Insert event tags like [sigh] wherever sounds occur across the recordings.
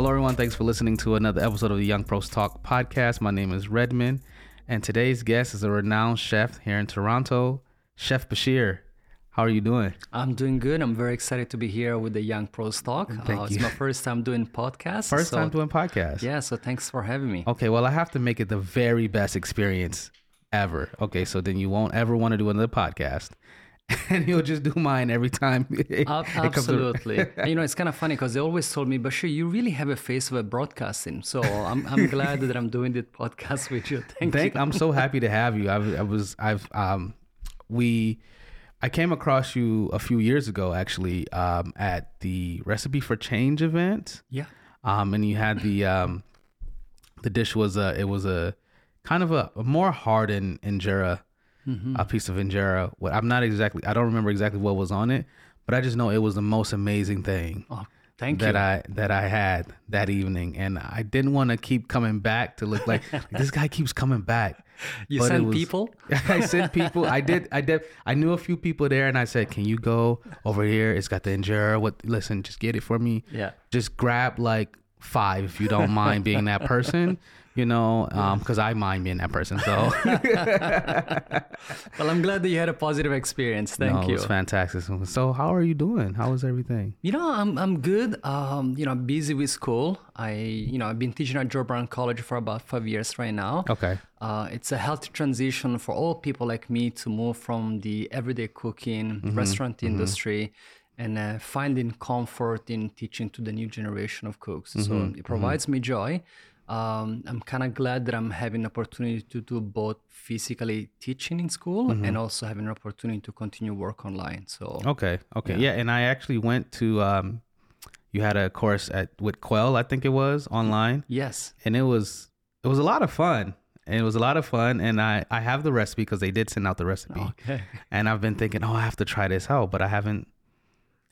Hello, everyone. Thanks for listening to another episode of the Young Pros Talk podcast. My name is Redmond, and today's guest is a renowned chef here in Toronto, Chef Bashir. How are you doing? I'm doing good. I'm very excited to be here with the Young Pros Talk. Thank uh, you. It's my first time doing podcast. First so- time doing podcast. Yeah, so thanks for having me. Okay, well, I have to make it the very best experience ever. Okay, so then you won't ever want to do another podcast, [laughs] and you'll just do mine every time. [laughs] it- Ab- it absolutely. [laughs] And, you know, it's kind of funny because they always told me, Bashir, you really have a face of a broadcasting. So I'm, I'm glad that I'm doing this podcast with you. Thank, Thank, you. I'm so happy to have you. I, I was, I've, um, we, I came across you a few years ago, actually, um, at the Recipe for Change event. Yeah. Um, and you had the, um, the dish was a, it was a kind of a, a more hardened injera, Mm-hmm. a piece of injera. What I'm not exactly, I don't remember exactly what was on it, but I just know it was the most amazing thing Oh, thank that you. I that I had that evening, and I didn't want to keep coming back to look like, [laughs] this guy keeps coming back. You sent was- people? [laughs] I sent people. I did. I did. I knew a few people there, and I said, "Can you go over here? It's got the injera. What? Listen, just get it for me. Yeah. Just grab like five if you don't mind being that person. [laughs] You know, because I mind being that person. So [laughs] Well, I'm glad that you had a positive experience. Thank no, it you. was fantastic. So how are you doing? How is everything? You know, I'm I'm good. Um, you know, I'm busy with school. I, you know, I've been teaching at George Brown College for about five years right now. Okay. Uh, it's a healthy transition for all people like me to move from the everyday cooking restaurant industry and uh, finding comfort in teaching to the new generation of cooks. So it provides me joy. Um, I'm kind of glad that I'm having an opportunity to do both physically teaching in school and also having an opportunity to continue work online. So Okay. Okay. Yeah. and I actually went to. um You had a course at with Quell, I think it was online. yes, and it was it was a lot of fun and it was a lot of fun and i i have the recipe because they did send out the recipe okay. and i've been thinking oh i have to try this out but i haven't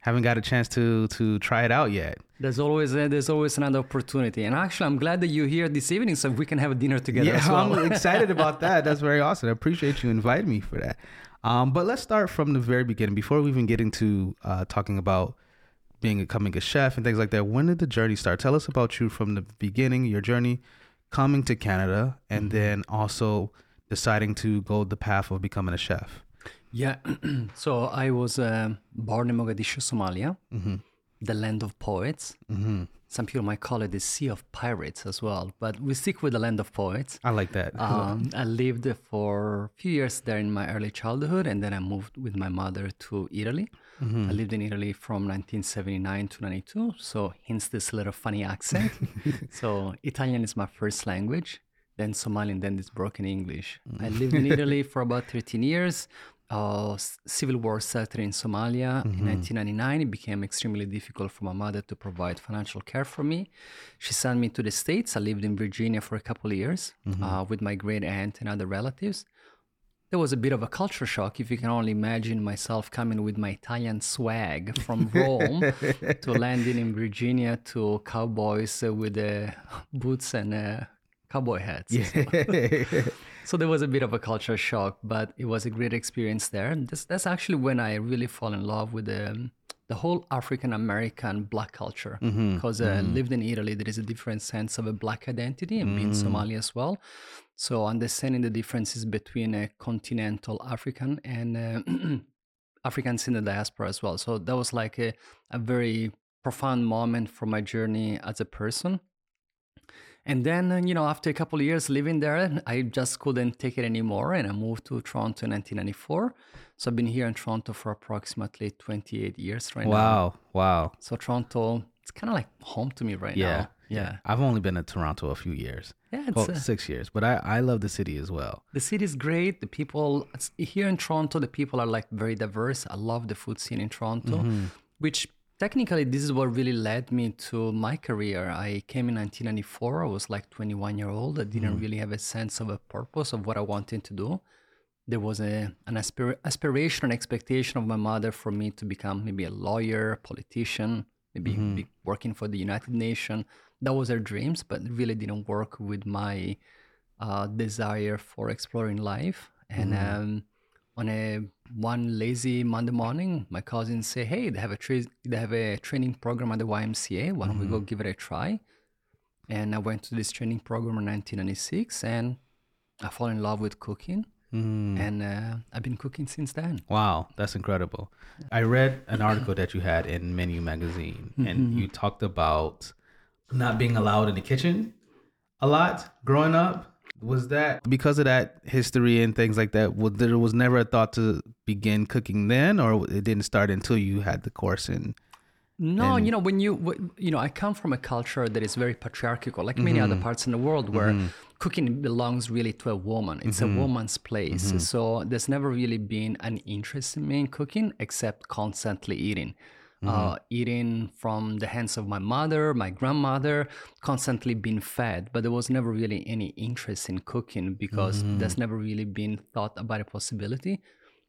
haven't got a chance to to try it out yet. There's always a, there's always another opportunity, and actually, I'm glad that you're here this evening, so we can have a dinner together yeah as [laughs] well. i'm [laughs] excited about that. That's very awesome. I appreciate you inviting me for that. Um but let's start from the very beginning. Before we even get into uh talking about being becoming a chef and things like that when did the journey start? Tell us about you from the beginning your journey coming to canada and then also deciding to go the path of becoming a chef Yeah, [clears throat] so I was um born in Mogadishu, Somalia, the land of poets. Some people might call it the Sea of Pirates as well, but we stick with the land of poets. i like that [laughs] Um, I lived for a few years there in my early childhood, and then I moved with my mother to Italy. I lived in Italy from 1979 to 92, so hence this little funny accent. [laughs] so Italian is my first language, then Somali, and then this broken English. I lived in [laughs] Italy for about 13 years. Uh, civil war started in Somalia in 1999. It became extremely difficult for my mother to provide financial care for me. She sent me to the States. I lived in Virginia for a couple of years uh, with my great aunt and other relatives. There was a bit of a culture shock, if you can only imagine myself coming with my Italian swag from [laughs] Rome to landing in Virginia to cowboys with uh, [laughs] boots and uh, cowboy hats. Yeah. [laughs] So there was a bit of a culture shock, but it was a great experience there. And This, that's actually when I really fall in love with the, the whole African American black culture. Because uh, lived in Italy, there is a different sense of a black identity and being Somali as well. So understanding the differences between a continental African and uh, [clears throat] Africans in the diaspora as well. So that was like a, a very profound moment for my journey as a person. And then, uh, you know, after a couple of years living there, I just couldn't take it anymore. And I moved to Toronto in 1994. So I've been here in Toronto for approximately 28 years right now. Wow, wow. So Toronto, it's kind of like home to me right Yeah, now. Yeah. I've only been in Toronto a few years. Yeah, it's, well, uh, six years, but I I love the city as well. The city is great. The people here in Toronto, the people are like very diverse. I love the food scene in Toronto, which technically this is what really led me to my career. I came in 1994. I was like 21 year old. I didn't really have a sense of a purpose of what I wanted to do. There was a an aspir- aspiration and expectation of my mother for me to become maybe a lawyer, a politician, maybe be working for the United Nations. That was her dreams, but it really didn't work with my uh, desire for exploring life. And um, on a one lazy Monday morning, my cousins say, "Hey, they have a tra- they have a training program at the YMCA. Why don't we go mm-hmm. give it a try?" And I went to this training program in 1996, and I fell in love with cooking. Mm. And uh, I've been cooking since then. Wow, that's incredible. I read an article that you had in Menu magazine, and mm-hmm, mm-hmm. you talked about not being allowed in the kitchen a lot growing up. Was that because of that history and things like that? Was there was never a thought to begin cooking then, or it didn't start until you had the course in? No, you know, when you, you know, I come from a culture that is very patriarchal, like many other mm-hmm. parts in the world where mm-hmm. cooking belongs really to a woman. It's a mm-hmm. woman's place. So there's never really been an interest in me in cooking except constantly eating. Uh, eating from the hands of my mother, my grandmother, constantly being fed, but there was never really any interest in cooking because there's never really been thought about a possibility.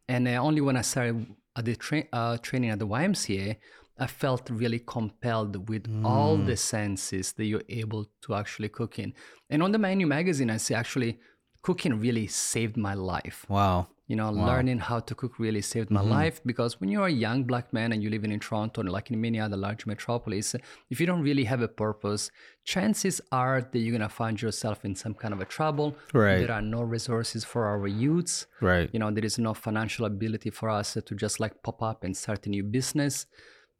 And uh, only when I started at the tra- uh, training at the YMCA, I felt really compelled with all the senses that you're able to actually cook in. And on the menu magazine, I see actually cooking really saved my life. Wow. You know, learning how to cook really saved my mm-hmm. life because when you're a young black man and you're living in Toronto and like in many other large metropolis, if you don't really have a purpose, chances are that you're gonna find yourself in some kind of a trouble. Right. There are no resources for our youths. Right. You know, there is no financial ability for us to just like pop up and start a new business.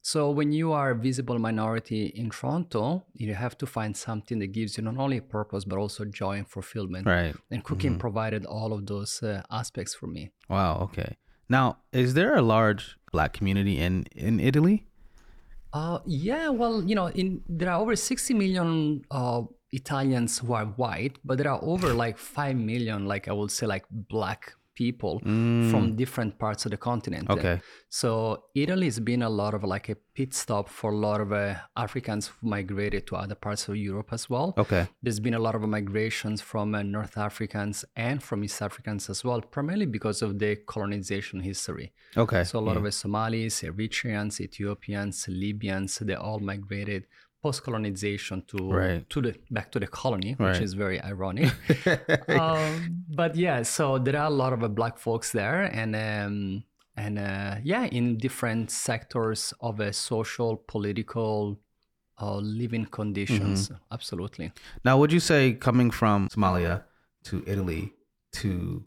So when you are a visible minority in Toronto, you have to find something that gives you not only a purpose but also joy and fulfillment. Right. And cooking provided all of those uh, aspects for me. Wow. Okay. Now, is there a large black community in in Italy? Uh, yeah, well, you know, in there are over 60 million uh, Italians who are white, but there are over like 5 million, like I would say, like black people from different parts of the continent. Okay. So Italy has been a lot of like a pit stop for a lot of uh, Africans who migrated to other parts of Europe as well. Okay. There's been a lot of migrations from uh, North Africans and from East Africans as well, primarily because of the colonization history. Okay. So a lot of the Somalis, Eritreans, Ethiopians, Libyans, they all migrated post-colonization to Right. to the back to the colony, which Right. is very ironic. [laughs] um, but yeah, so there are a lot of uh, black folks there, and um, and uh, yeah, in different sectors of a social, political, uh, living conditions. Mm-hmm. Absolutely. Now, would you say coming from Somalia to Italy to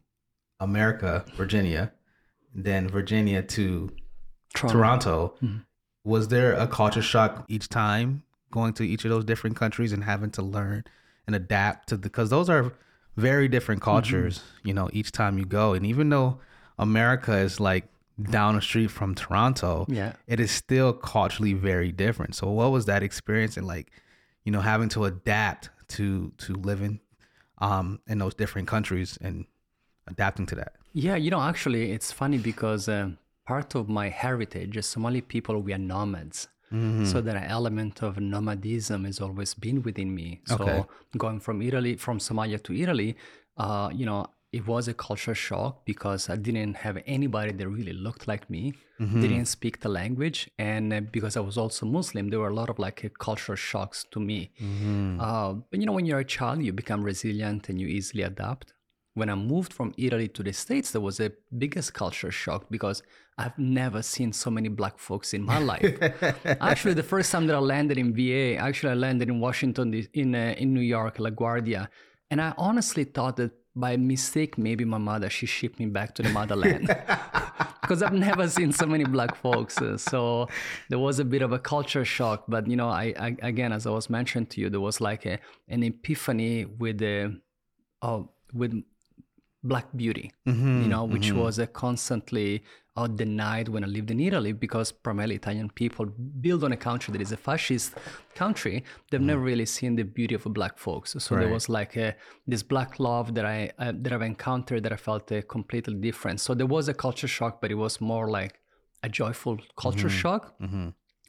America, Virginia, then Virginia to Toronto, was there a culture shock each time going to each of those different countries and having to learn and adapt to the because those are very different cultures, you know, each time you go. And even though America is like down the street from Toronto, Yeah. it is still culturally very different. So what was that experience and like, you know, having to adapt to to living um in those different countries and adapting to that? Yeah, you know, actually, it's funny because um, part of my heritage, as Somali people, we are nomads. So that element of nomadism has always been within me. So Okay. going from Italy, from Somalia to Italy, uh, you know, it was a culture shock because I didn't have anybody that really looked like me, didn't speak the language, and uh, because I was also Muslim, there were a lot of like uh, cultural shocks to me. Uh, but you know, when you're a child, you become resilient and you easily adapt when I moved from Italy to the States, there was a biggest culture shock because I've never seen so many black folks in my life. [laughs] actually, the first time that I landed in VA, actually I landed in Washington, in uh, in New York, LaGuardia, and I honestly thought that by mistake, maybe my mother she shipped me back to the motherland [laughs] [laughs] because I've never seen so many black folks. Uh, so there was a bit of a culture shock. But you know, I, I again, as I was mentioned to you, there was like a, an epiphany with the, uh, with black beauty, Mm-hmm, you know, which was uh, constantly uh, denied when I lived in Italy because primarily Italian people build on a country that is a fascist country. They've never really seen the beauty of black folks. So there Mm. Was like a, this black love that I uh, that I've encountered that I felt uh, completely different. So there was a culture shock, but it was more like a joyful culture Mm-hmm. shock.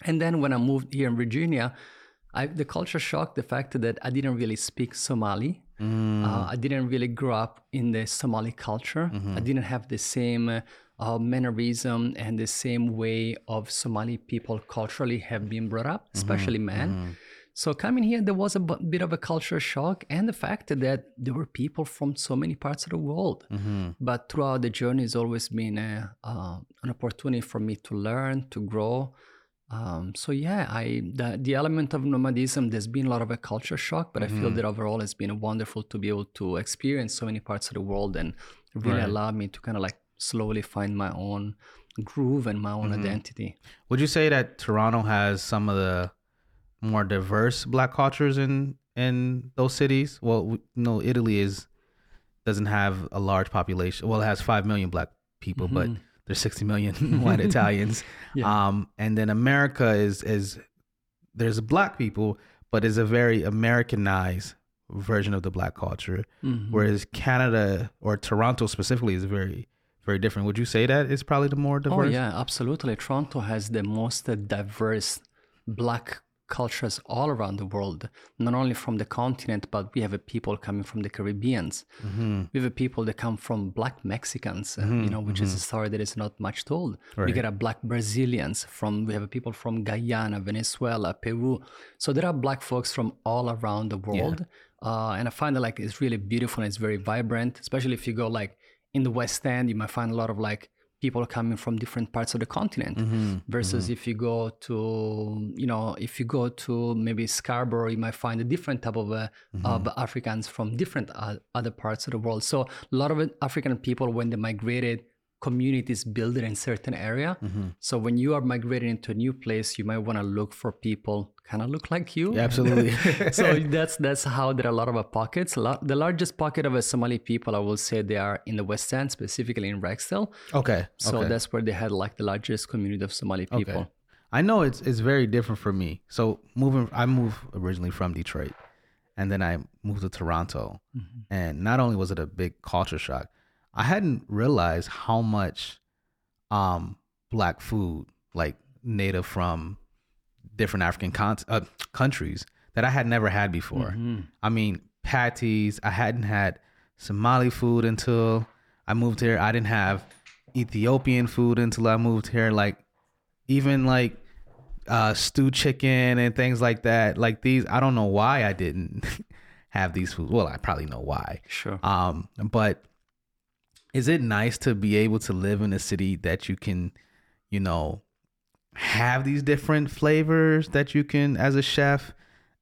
And then when I moved here in Virginia, I, the culture shock, the fact that I didn't really speak Somali. Uh, I didn't really grow up in the Somali culture. I didn't have the same uh, mannerism and the same way of Somali people culturally have been brought up, especially men. So coming here, there was a b- bit of a culture shock, and the fact that there were people from so many parts of the world. But throughout the journey, it's always been a, uh, an opportunity for me to learn, to grow. Um, so yeah, I the, the element of nomadism. There's been a lot of a culture shock, but I feel mm-hmm. that overall it's been wonderful to be able to experience so many parts of the world and really Right. allowed me to kind of like slowly find my own groove and my own mm-hmm. identity. Would you say that Toronto has some of the more diverse black cultures in in those cities? Well, we- no, Italy is doesn't have a large population. Well, it has five million black people, but mm-hmm. There's 60 million [laughs] [laughs] white Italians. Um, and then America is is there's black people, but it's a very Americanized version of the black culture, whereas Canada or Toronto specifically is very very different. Would you say that it's probably the more diverse? Oh yeah, absolutely. Toronto has the most diverse black cultures all around the world, not only from the continent, but we have a people coming from the Caribbeans. We have a people that come from black Mexicans, uh, you know, which is a story that is not much told. We get a black Brazilians from, we have people from Guyana, Venezuela, Peru. So there are black folks from all around the world. Uh, and I find that like it's really beautiful and it's very vibrant, especially if you go like in the West End, you might find a lot of like people coming from different parts of the continent versus if you go to you know if you go to maybe scarborough you might find a different type of, uh, of africans from different uh, other parts of the world. So a lot of african people when they migrated communities built in certain area mm-hmm. so when you are migrating into a new place you might want to look for people kind of look like you Absolutely. [laughs] so [laughs] that's that's how there are a lot of pockets. A lot, the largest pocket of Somali people, I will say, they are in the West End, specifically in Rexdale. okay. So okay. that's where they had like the largest community of Somali people. Okay. I know it's it's very different for me. So moving, I moved originally from Detroit, and then I moved to Toronto, mm-hmm. and not only was it a big culture shock, I hadn't realized how much um black food, like native from different African con- uh, countries, that I had never had before. I mean, patties. I hadn't had Somali food until I moved here. I didn't have Ethiopian food until I moved here. Like even like uh stewed chicken and things like that like these i don't know why i didn't [laughs] have these foods well i probably know why Sure. um but is it nice to be able to live in a city that you can you know have these different flavors that you can as a chef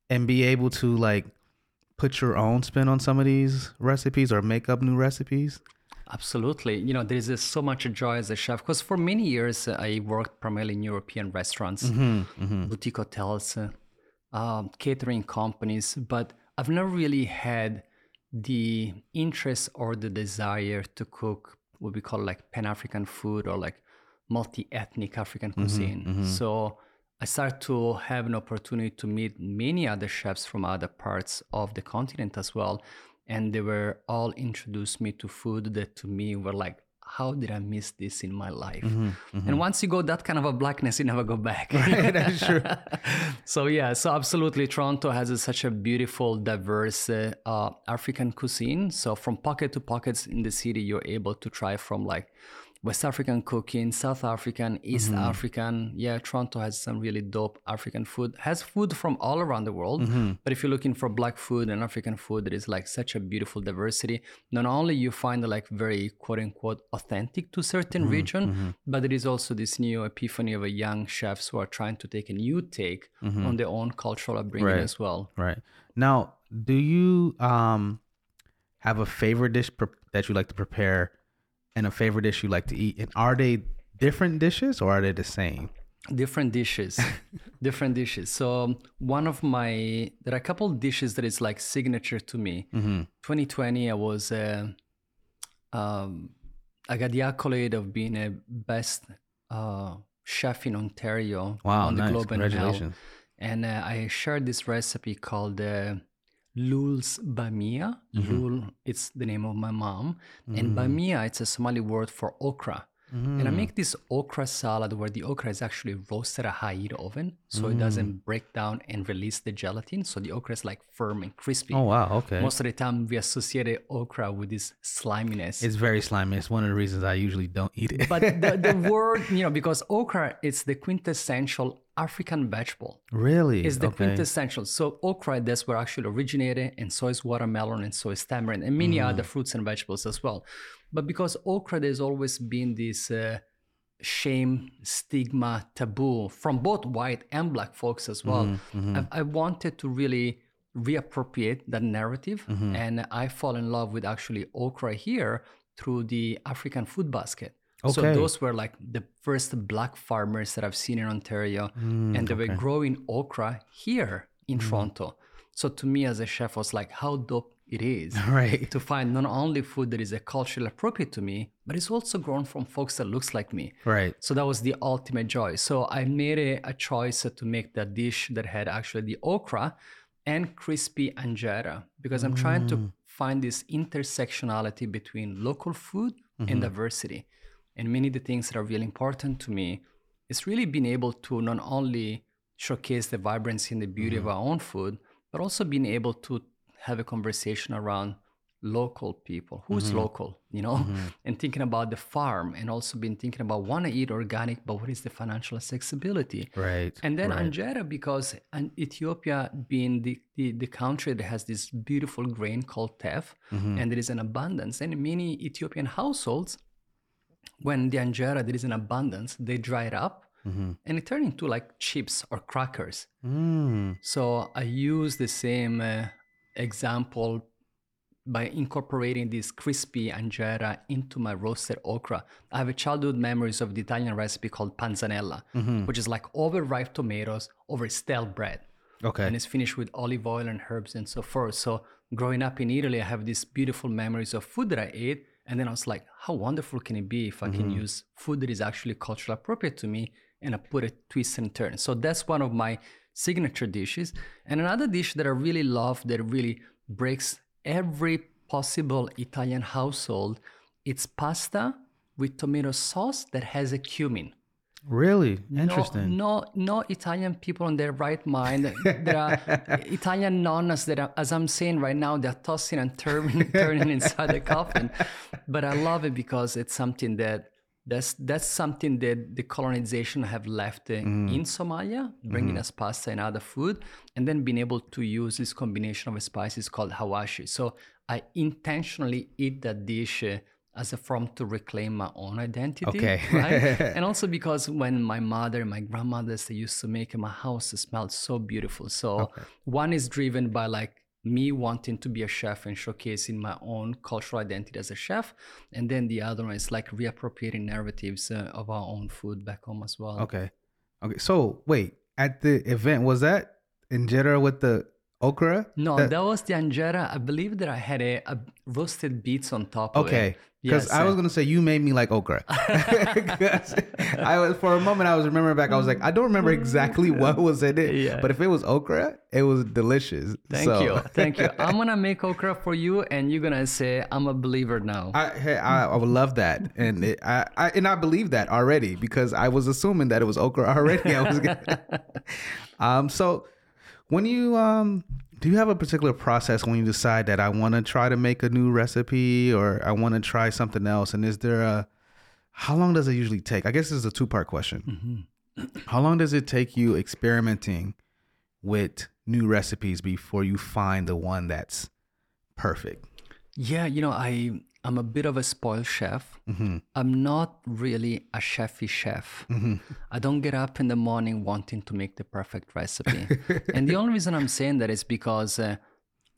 and be able to like put your own spin on some of these recipes or make up new recipes Absolutely. You know, there is uh, so much joy as a chef because for many years uh, I worked primarily in European restaurants, boutique hotels, uh, um, catering companies, but I've never really had the interest or the desire to cook what we call like Pan African food or like multi ethnic African mm-hmm, cuisine. Mm-hmm. So I started to have an opportunity to meet many other chefs from other parts of the continent as well. And they were all introduced me to food that to me were like, how did I miss this in my life? And once you go that kind of a blackness, you never go back. [laughs] that's [laughs] true so yeah, so absolutely, Toronto has a, such a beautiful, diverse uh, uh, African cuisine. So from pocket to pockets in the city, you're able to try from like West African cooking, South African, East mm-hmm. African. Yeah, Toronto has some really dope African food. Has food from all around the world. Mm-hmm. But if you're looking for black food and African food, there is like such a beautiful diversity. Not only you find like very quote unquote authentic to certain mm-hmm. region, but there is also this new epiphany of a young chefs who are trying to take a new take on their own cultural upbringing Right. as well. Right. Now, do you um have a favorite dish pre- that you like to prepare and a favorite dish you like to eat? And are they different dishes or are they the same? different dishes [laughs] different dishes so one of my there are a couple dishes that is like signature to me 2020 i was uh, um, i got the accolade of being a best uh, chef in ontario Wow, on the nice. globe and and uh, i shared this recipe called uh, Lul's Bamia. Mm-hmm. Lul, it's the name of my mom. And mm-hmm. Bamia, it's a Somali word for okra. And I mm. make this okra salad where the okra is actually roasted at high heat oven so it doesn't mm. break down and release the gelatin. So the okra is like firm and crispy. Oh wow, okay. Most of the time we associate okra with this sliminess. It's very slimy. It's one of the reasons I usually don't eat it. but the, the [laughs] word, you know, because okra is the quintessential African vegetable. really? It's the okay. quintessential. So okra, that's where actually originated, and so is watermelon, and so is tamarind, and many mm. other fruits and vegetables as well. But because okra, there's always been this uh, shame, stigma, taboo from both white and black folks as well. Mm-hmm, mm-hmm. I, I wanted to really reappropriate that narrative, mm-hmm. and I fall in love with actually okra here through the African food basket. Okay. So those were like the first black farmers that I've seen in Ontario, mm, and they were growing okra here in Toronto. So to me as a chef was like how dope it is [laughs] Right. to find not only food that is a culturally appropriate to me, but it's also grown from folks that looks like me. Right. So that was the ultimate joy. So I made a, a choice to make that dish that had actually the okra and crispy anjera because I'm trying to mm. find this intersectionality between local food and mm-hmm. diversity. And many of the things that are really important to me is really being able to not only showcase the vibrancy and the beauty of mm-hmm. our own food, but also being able to have a conversation around local people who's local you know [laughs] and thinking about the farm and also been thinking about want to eat organic but what is the financial accessibility Right. and then right. Anjera, because an Ethiopia being the, the, the country that has this beautiful grain called teff, Mm-hmm. and there is an abundance. And in many Ethiopian households, when the Anjera, there is an abundance, they dry it up Mm-hmm. and it turns into like chips or crackers. Mm. So I use the same uh, example by incorporating this crispy anjera into my roasted okra. I have a childhood memories of the Italian recipe called panzanella, mm-hmm. which is like overripe tomatoes over stale bread. Okay. And it's finished with olive oil and herbs and so forth. So growing up in Italy, I have these beautiful memories of food that I ate. And then I was like, how wonderful can it be if I can mm-hmm. use food that is actually culturally appropriate to me and I put a twist and turn. So that's one of my signature dishes. And another dish that I really love that really breaks every possible Italian household, it's pasta with tomato sauce that has a cumin. Really No- interesting. No, no, Italian people in their right mind. There are [laughs] Italian nonnas that, are, as I'm saying right now, they're tossing and turning, [laughs] turning inside the coffin. But I love it because it's something that that's that's something that the colonization have left uh, in Somalia, bringing us pasta and other food, and then being able to use this combination of spices called hawashi. So I intentionally eat that dish. Uh, as a form to reclaim my own identity, Okay. right? [laughs] and also because when my mother and my grandmothers they used to make it, my house smelled so beautiful. So one is driven by like me wanting to be a chef and showcasing my own cultural identity as a chef, and then the other one is like reappropriating narratives uh, of our own food back home as well. Okay. Okay. So wait, at the event was that injera with the okra? No, That- that, was the anjera. I believe that I had a, a roasted beets on top of it. Okay. Because I was gonna say you made me like okra. [laughs] [laughs] I was for a moment I was remembering back. I was like, I don't remember exactly [laughs] what was in it, Yeah. but if it was okra, it was delicious. Thank So, you, thank you. I'm gonna make okra for you, and you're gonna say I'm a believer now. I, hey, I I would love that, and it, I, I and I believe that already because I was assuming that it was okra already. I was gonna, um. So when you um. Do you have a particular process when you decide that I want to try to make a new recipe or I want to try something else? And is there a how long does it usually take? I guess this is a two part question. Mm-hmm. How long does it take you experimenting with new recipes before you find the one that's perfect? Yeah, you know, I I'm a bit of a spoiled chef. I'm not really a chefy chef. I don't get up in the morning wanting to make the perfect recipe. [laughs] and the only reason I'm saying that is because uh,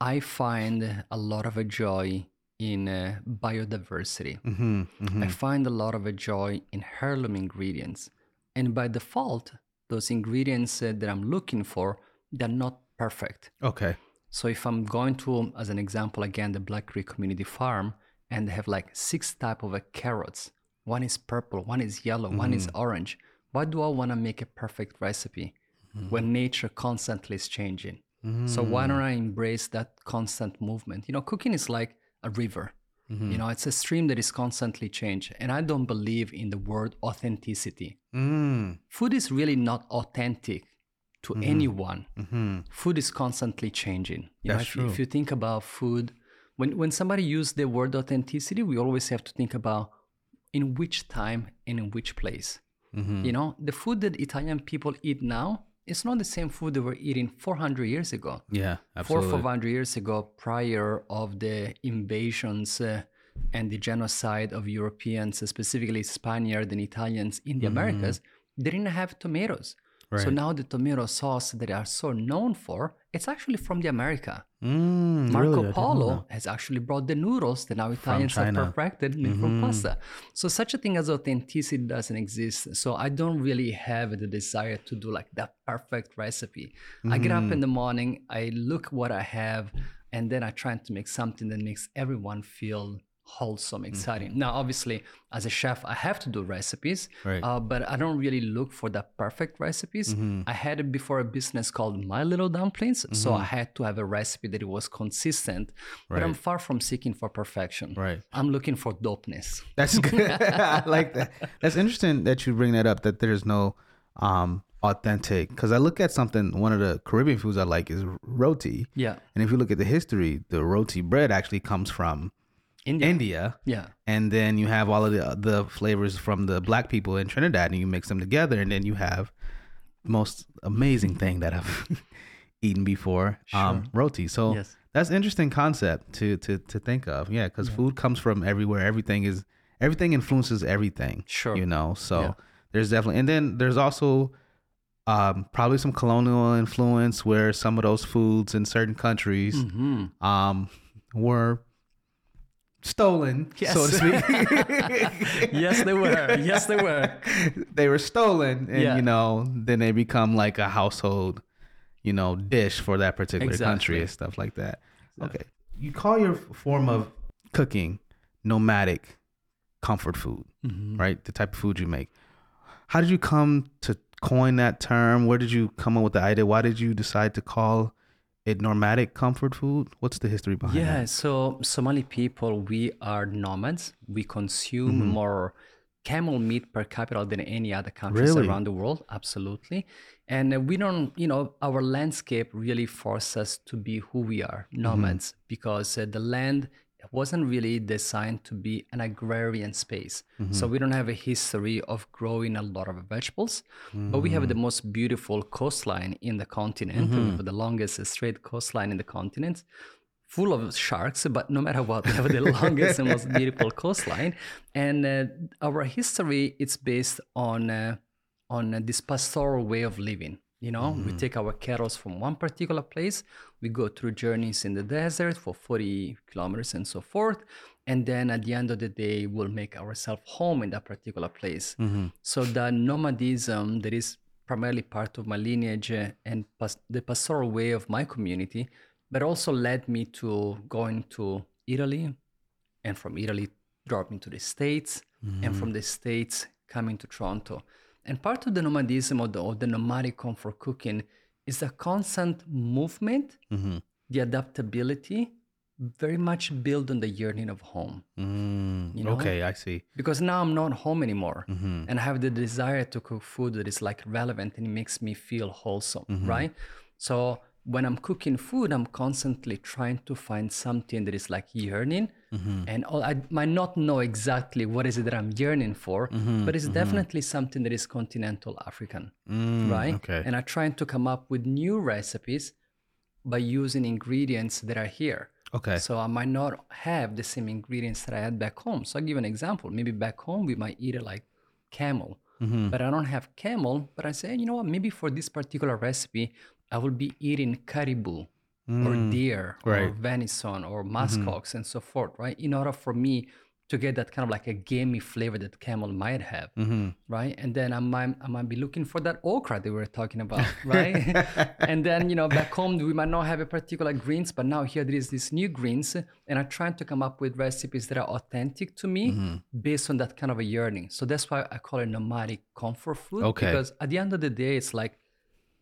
I find a lot of a joy in uh, biodiversity. Mm-hmm, I find a lot of a joy in heirloom ingredients. And by default, those ingredients uh, that I'm looking for, they're not perfect. Okay. So if I'm going to, as an example, again, the Black Creek Community Farm, and they have like six type of uh, carrots. One is purple, one is yellow, one is orange. Why do I want to make a perfect recipe when nature constantly is changing? So why don't I embrace that constant movement? You know, cooking is like a river. You know, it's a stream that is constantly changed. And I don't believe in the word authenticity. Mm. Food is really not authentic to Mm-hmm. anyone. Food is constantly changing. You know, That's if, you- if you think about food, when, when somebody uses the word authenticity, we always have to think about in which time and in which place. Mm-hmm. You know, the food that Italian people eat now is not the same food they were eating 400 years ago Yeah, four 500 years ago prior of the invasions uh, and the genocide of europeans uh, specifically spaniards and italians in the americas they didn't have tomatoes so Mm-hmm. Now the tomato sauce that they are so known for it's actually from the america Mm, Marco really? I didn't know Polo has actually brought the noodles that now Italians have. Mm-hmm. perfected made from pasta. So such a thing as authenticity doesn't exist. So I don't really have the desire to do like that perfect recipe. I get Mm-hmm. up in the morning, I look what I have, and then I try to make something that makes everyone feel wholesome, exciting. Mm-hmm. Now, obviously, as a chef, I have to do recipes, Right. uh, but I don't really look for the perfect recipes. Mm-hmm. I had before a business called My Little Dumplings, so Mm-hmm. I had to have a recipe that it was consistent. But I'm far from seeking for perfection. Right. I'm looking for dopeness. That's good. [laughs] [laughs] I like that. That's interesting that you bring that up. That there's no um authentic because I look at something. One of the Caribbean foods I like is roti. Yeah. And if you look at the history, the roti bread actually comes from India. India. Yeah. And then you have all of the the flavors from the black people in Trinidad, and you mix them together, and then you have the most amazing thing that I've [laughs] eaten before, um, roti. So Yes. that's an interesting concept to to to think of. Yeah, because food comes from everywhere. Everything is everything influences everything. Sure. You know, so Yeah. there's definitely, and then there's also um, probably some colonial influence where some of those foods in certain countries Mm-hmm. um, were stolen, so to speak. [laughs] yes, they were. Yes, they were. they were stolen, and Yeah. you know, then they become like a household, you know, dish for that particular country and stuff like that. Okay, you call your form of cooking nomadic comfort food, Mm-hmm. right? The type of food you make. How did you come to coin that term? Where did you come up with the idea? Why did you decide to call it nomadic comfort food? What's the history behind it? Yeah, that? so Somali people, we are nomads. We consume Mm-hmm. more camel meat per capita than any other countries Really? around the world. Absolutely. And we don't, you know, our landscape really forces us to be who we are, Mm-hmm. nomads, because uh, the land wasn't really designed to be an agrarian space. Mm-hmm. So we don't have a history of growing a lot of vegetables, but we Mm. have the most beautiful coastline in the continent. Mm-hmm. The longest straight coastline in the continent full of sharks, but no matter what, we have the [laughs] longest and most beautiful coastline. And uh, our history it's based on uh, on this pastoral way of living. You know, we mm-hmm. take our cattle from one particular place, we go through journeys in the desert for 40 kilometers and so forth. And then at the end of the day, we'll make ourselves home in that particular place. Mm-hmm. So the nomadism that is primarily part of my lineage uh, and pas- the pastoral way of my community, but also led me to going to Italy, and from Italy dropping to the States, and mm-hmm. from the States coming to Toronto. And part of the nomadism or the, or the nomadic comfort cooking is the constant movement, the adaptability, very much built on the yearning of home. Mm, You know? Okay, I see. Because now I'm not home anymore Mm-hmm. and I have the desire to cook food that is like relevant and it makes me feel wholesome, Mm-hmm. right? So when I'm cooking food, I'm constantly trying to find something that is like yearning. Mm-hmm. And all, I might not know exactly what is it that I'm yearning for, Mm-hmm. but it's definitely something that is continental African, right? Mm, okay. And I'm trying to come up with new recipes by using ingredients that are here. Okay. So I might not have the same ingredients that I had back home. So I'll give an example. Maybe back home we might eat it like camel, Mm-hmm. but I don't have camel. But I say, you know what? Maybe for this particular recipe, I will be eating caribou. or mm, deer or venison or mm-hmm. muskox and so forth, right? In order for me to get that kind of like a gamey flavor that camel might have, mm-hmm. right? And then I might I might be looking for that okra that we were talking about, [laughs] right? [laughs] and then you know back home we might not have a particular greens, but now here there is this new greens, and I'm trying to come up with recipes that are authentic to me mm-hmm. based on that kind of a yearning. So that's why I call it nomadic comfort food. Okay. Because at the end of the day, it's like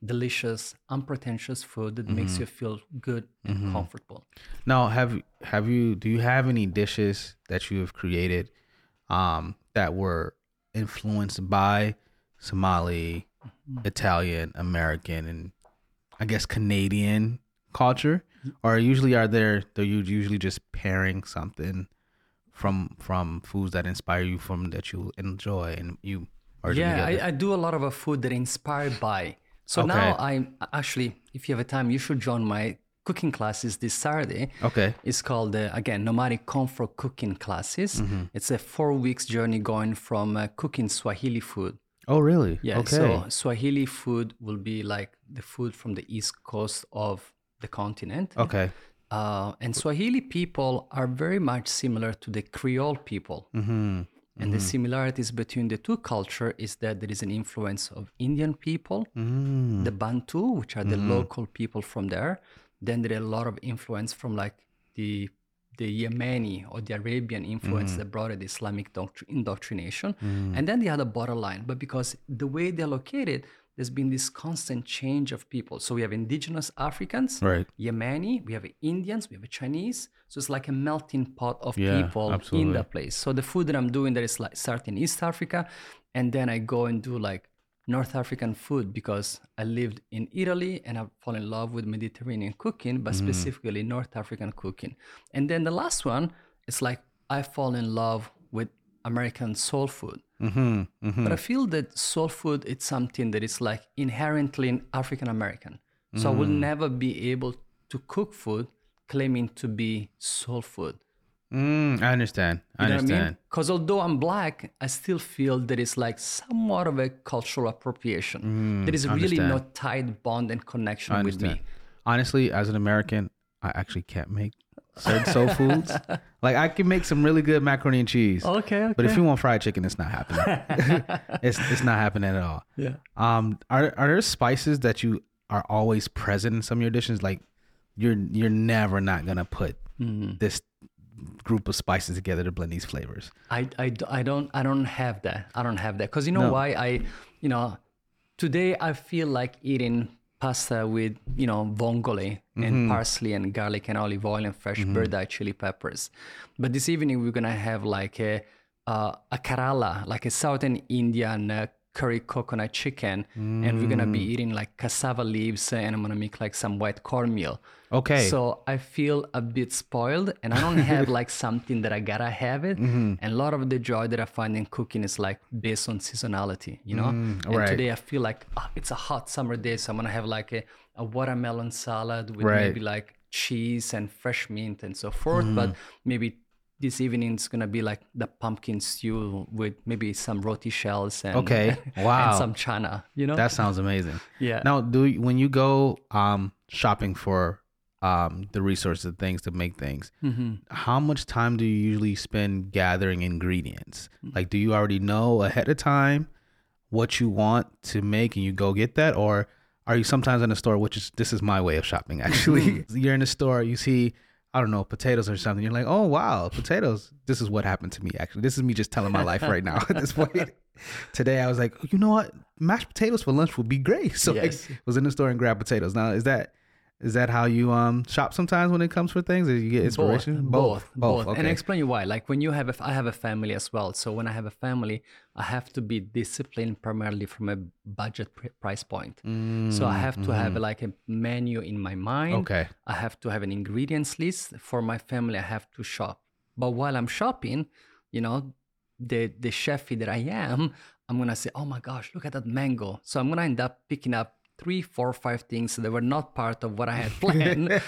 delicious, unpretentious food that makes mm-hmm. you feel good and mm-hmm. comfortable. Now, have have you do you have any dishes that you have created um that were influenced by Somali, mm-hmm. Italian, American, and I guess Canadian culture? Or usually are there they're u- usually just pairing something from from foods that inspire you from that you enjoy and you are Yeah, I, I do a lot of a food that inspired by. So now I'm actually, if you have a time, you should join my cooking classes this Saturday. Okay. It's called uh, again nomadic comfort cooking classes. Mm-hmm. It's a four weeks journey going from uh, cooking Swahili food. Oh really? Yeah. Okay. So Swahili food will be like the food from the east coast of the continent. okay. Uh, and Swahili people are very much similar to the Creole people. Mm-hmm. And the similarities between the two culture is that there is an influence of Indian people, Mm. the Bantu, which are the Mm-hmm. local people from there. Then there are a lot of influence from like the the Yemeni or the Arabian influence Mm-hmm. that brought it Islamic doctri- indoctrination. Mm. And then the other borderline. But because the way they're located, there's been this constant change of people. So we have indigenous Africans, Right. Yemeni, we have Indians, we have Chinese. So it's like a melting pot of Yeah, people in absolutely. that place. So the food that I'm doing there is like start in East Africa, and then I go and do like North African food because I lived in Italy and I fall in love with Mediterranean cooking, but Mm. specifically North African cooking. And then the last one is like I fall in love with American soul food. Mm-hmm. But I feel that soul food it's something that is like inherently African American. So I will Mm. never be able to cook food claiming to be soul food. Mm, I understand. I You know what I understand. mean? Because although I'm black, I still feel that it's like somewhat of a cultural appropriation. there is really no understand. tight bond and connection with me. Honestly, as an American, I actually can't make certain soul foods. [laughs] Like I can make some really good macaroni and cheese. Okay, But if you want fried chicken, it's not happening. [laughs] it's it's not happening at all. Yeah. Um, are are there spices that you are always present in some of your dishes? Like you're you're never not gonna put Mm-hmm. this group of spices together to blend these flavors. I, I, I don't I don't have that. I don't have that because you know No. why I you know today I feel like eating pasta with you know vongole Mm-hmm. and parsley and garlic and olive oil and fresh bird eye chili peppers. But this evening we're gonna have like a uh, a Kerala, like a southern Indian uh, curry coconut chicken, and we're gonna be Mm. eating like cassava leaves and I'm gonna make like some white cornmeal. Okay. So I feel a bit spoiled and I don't [laughs] have like something that I gotta have it. Mm-hmm. And a lot of the joy that I find in cooking is like based on seasonality, you know? and Mm, right. today I feel like ah, it's a hot summer day, so I'm gonna have like a, a watermelon salad with Right. maybe like cheese and fresh mint and so forth. Mm. But maybe this evening it's gonna be like the pumpkin stew with maybe some roti shells and Okay. [laughs] Wow. and some chana, you know? That sounds amazing. Yeah. Now, do you, when you go um shopping for um the resources and things to make things, Mm-hmm. how much time do you usually spend gathering ingredients? Mm. Like, do you already know ahead of time what you want to make and you go get that, or are you sometimes in the store? Which is this is my way of shopping. Actually, [laughs] you're in the store, you see. I don't know, potatoes or something. You're like, oh wow, potatoes. This is what happened to me. Actually, this is me just telling my life right now at this point. [laughs] [laughs] Today I was like, you know what, mashed potatoes for lunch would be great. [laughs] So Yes. I was in the store and grabbed potatoes. Now is that is that how you um shop sometimes when it comes for things? Or you get inspiration? Both, both, Okay. And I explain you why. Like when you have, a, I have a family as well. So when I have a family, I have to be disciplined primarily from a budget pr- price point. so I have to have like a menu in my mind. Mm, Okay. I have to have an ingredients list for my family. I have to shop. But while I'm shopping, you know, the the chefy that I am, I'm gonna say, oh my gosh, look at that mango. So I'm gonna end up picking up three, four, five things that were not part of what I had [laughs] planned.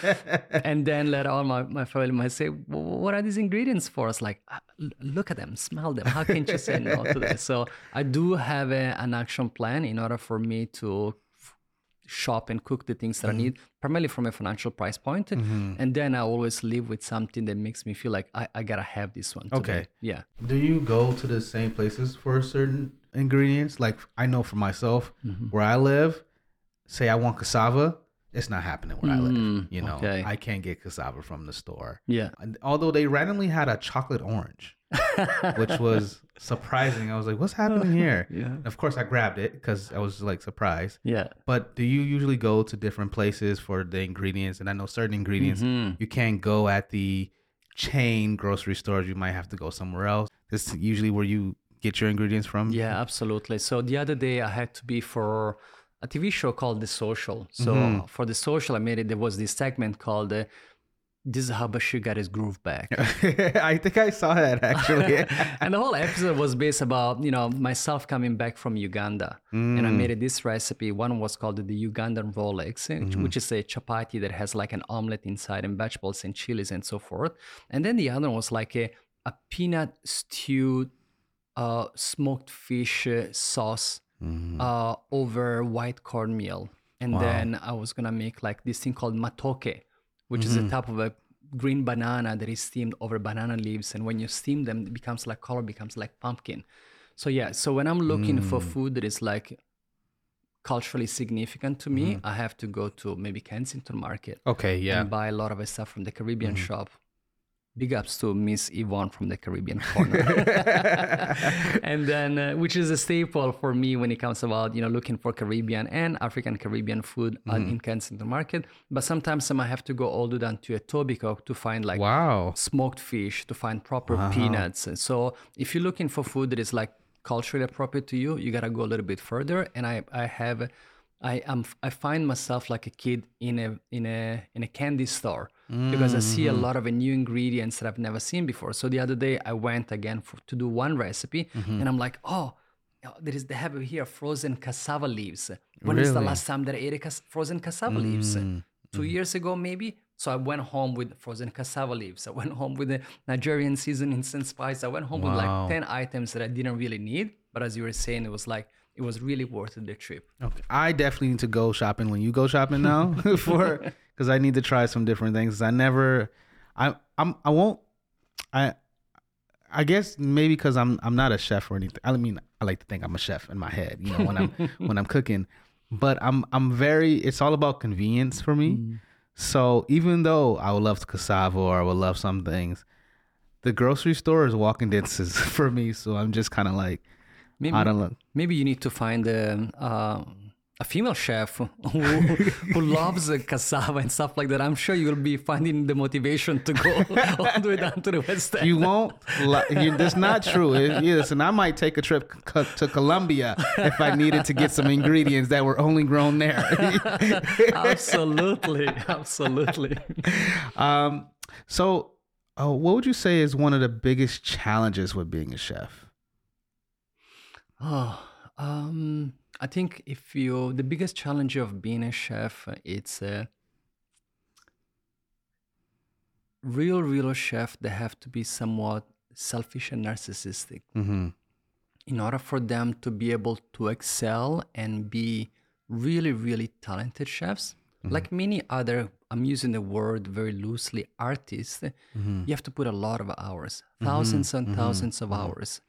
and then later on, my, my family might say, "Wh- what are these ingredients for? It's like, "Ah, look at them, smell them. How can you say no to this? So I do have a, an action plan in order for me to shop and cook the things that I need, primarily from a financial price point. And then I always live with something that makes me feel like I, I gotta have this one. today. Okay. Yeah. Do you go to the same places for certain ingredients? Like I know for myself, Mm-hmm. where I live, say I want cassava, it's not happening where I live. Mm, You know, okay. I can't get cassava from the store. Yeah. And although they randomly had a chocolate orange, [laughs] which was surprising. I was like, "What's happening [laughs] here?" Yeah. And of course, I grabbed it because I was like surprised. Yeah. But do you usually go to different places for the ingredients? And I know certain ingredients Mhm. you can't go at the chain grocery stores. You might have to go somewhere else. This is usually where you get your ingredients from. Yeah, absolutely. So the other day I had to be for a TV show called The Social. So Mm-hmm. for The Social, I made it. There was this segment called uh, "This is how Bashir got his groove back." [laughs] I think I saw that actually. [laughs] and the whole episode was based about you know myself coming back from Uganda, and I Mm. made it this recipe. One was called the Ugandan Rolex, Mm-hmm. which is a chapati that has like an omelet inside and vegetables and chilies and so forth. And then the other one was like a a peanut stewed uh, smoked fish uh, sauce Mm-hmm. uh, over white cornmeal. And then I was gonna make like this thing called matoke, which Mm-hmm. is a type of a green banana that is steamed over banana leaves. And when you steam them, it becomes like color becomes like pumpkin. So yeah, so when I'm looking for Mm. food that is like culturally significant to me, Mm-hmm. I have to go to maybe Kensington Market okay, yeah. and buy a lot of the stuff from the Caribbean Mm-hmm. shop. Big ups to Miss Yvonne from the Caribbean [laughs] corner. [laughs] and then, uh, which is a staple for me when it comes about, you know, looking for Caribbean and African Caribbean food Mm-hmm. in Kensington Market. But sometimes I have to go all the way down to Etobicoke to find like Wow. smoked fish, to find proper peanuts. And so if you're looking for food that is like culturally appropriate to you, you gotta go a little bit further. And I, I have, I am, I find myself like a kid in a in a in a candy store because I see a mm-hmm. lot of new ingredients that I've never seen before. So the other day I went again for, to do one recipe, mm-hmm. and I'm like, oh. There is they have here frozen cassava leaves. When is the last time that I ate a cas- frozen cassava leaves? Mm-hmm. Two years ago, maybe. So I went home with frozen cassava leaves. I went [laughs] home with the Nigerian seasonings [laughs] and spice. I went home with like 10 items that I didn't really need. But as you were saying, it was like, it was really worth the trip. Okay. I definitely need to go shopping when you go shopping now [laughs] for because I need to try some different things. I never, I I'm I won't I I guess maybe because I'm I'm not a chef or anything. I mean I like to think I'm a chef in my head, you know, when I'm [laughs] when I'm cooking. But I'm I'm very. It's all about convenience for me. So even though I would love cassava or I would love some things, the grocery store is walking distance [laughs] for me. So I'm just kind of like Maybe, I don't know. maybe you need to find um, uh, a female chef who, who loves [laughs] cassava and stuff like that. I'm sure you'll be finding the motivation to go [laughs] all the way down to the West End. You won't. li- You, that's not true. It- yeah, listen, I might take a trip co- to Colombia if I needed to get some ingredients that were only grown there. [laughs] absolutely, absolutely. um, so, uh, what would you say is one of the biggest challenges with being a chef? Oh, um, I think if you the biggest challenge of being a chef, it's a real, real chef. They have to be somewhat selfish and narcissistic Mm-hmm. in order for them to be able to excel and be really, really talented chefs. Mm-hmm. Like many other, I'm using the word very loosely, artists. Mm-hmm. You have to put a lot of hours, mm-hmm. 1000s and 1000s of hours.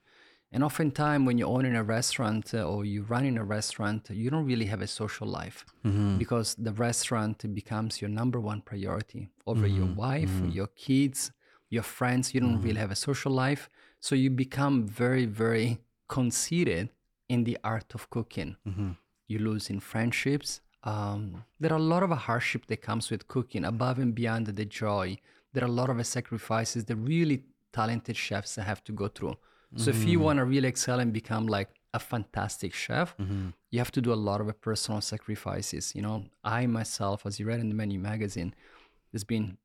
And oftentimes, when you're owning a restaurant uh, or you run in a restaurant, you don't really have a social life mm-hmm. because the restaurant becomes your number one priority over your mm-hmm. wife, mm-hmm. your kids, your friends. You don't really have a social life. So you become very, very conceited in the art of cooking. You lose in friendships. Um, there are a lot of hardship that comes with cooking above and beyond the joy. There are a lot of sacrifices that really talented chefs have to go through. So if you mm. want to really excel and become like a fantastic chef, mm-hmm. you have to do a lot of personal sacrifices. You know, I myself, as you read in the Menu magazine, there's been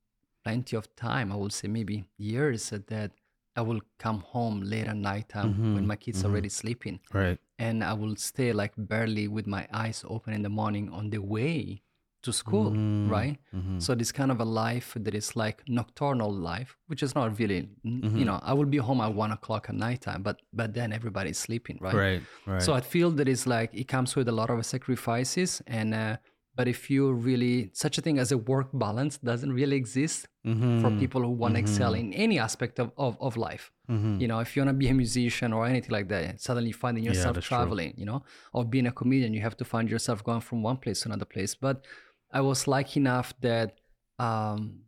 plenty of time, I would say maybe years, that I will come home late at night time when my kids are mm-hmm. already sleeping. Right. and I will stay like barely with my eyes open in the morning on the way to school, right? So this kind of a life that is like nocturnal life, which is not really, n- you know, I will be home at one o'clock at nighttime, but but then everybody's sleeping, right? Right. Right. So I feel that it's like it comes with a lot of sacrifices, and uh, But if you really, such a thing as a work balance doesn't really exist Mm-hmm. for people who want to excel in any aspect of, of, of life. Mm-hmm. You know, if you want to be a musician or anything like that, suddenly finding yourself true. traveling, you know, or being a comedian, you have to find yourself going from one place to another place. But I was lucky enough that um,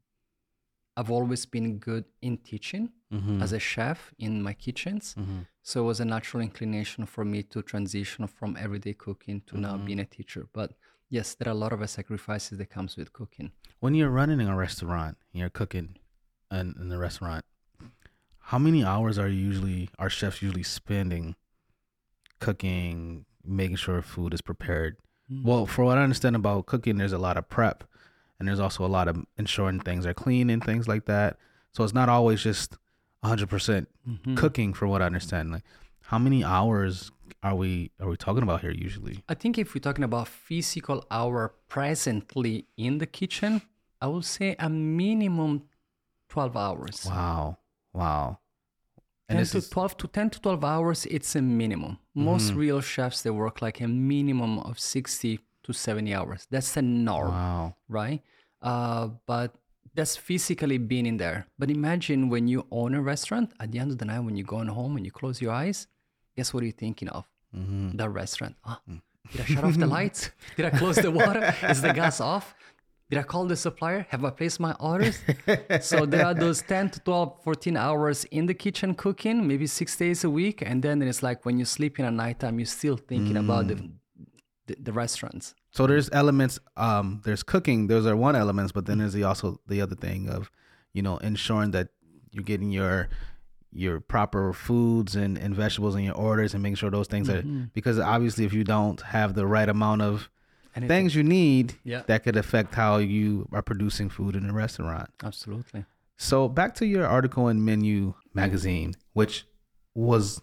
I've always been good in teaching Mm-hmm. as a chef in my kitchens. So it was a natural inclination for me to transition from everyday cooking to now Mm-hmm. being a teacher. But yes, there are a lot of sacrifices that comes with cooking. When you're running a restaurant and you're cooking in, in the restaurant, how many hours are you usually are chefs usually spending cooking, making sure food is prepared? Mm. Well, for what I understand about cooking, there's a lot of prep and there's also a lot of ensuring things are clean and things like that. So it's not always just 100% mm-hmm. cooking for what I understand. Like how many hours are we are we talking about here usually? I think if we're talking about physical hour presently in the kitchen, I would say a minimum 12 hours. Wow. Wow. 10 to is- 12 to 10 to 12 hours it's a minimum. Most real chefs they work like a minimum of 60 to 70 hours. That's the norm Wow. right? Uh, but that's physically being in there. But imagine when you own a restaurant at the end of the night when you're going home and you close your eyes guess what are you thinking of? The restaurant. Ah, did i shut off the [laughs] lights? Did i close the water? Is the gas off did I call the supplier? Have I placed my orders? so there are those 10 to 12, 14 hours in the kitchen cooking, maybe six days a week. And then it's like when you sleep in at nighttime, you're still thinking about the, the, the restaurants. So there's elements. Um, there's cooking. Those are one elements, but then there's the also the other thing of, you know, ensuring that you're getting your your proper foods and, and vegetables in your orders and making sure those things are because obviously if you don't have the right amount of Anything. things you need, Yeah. that could affect how you are producing food in a restaurant. Absolutely. So back to your article in Menu Magazine, which was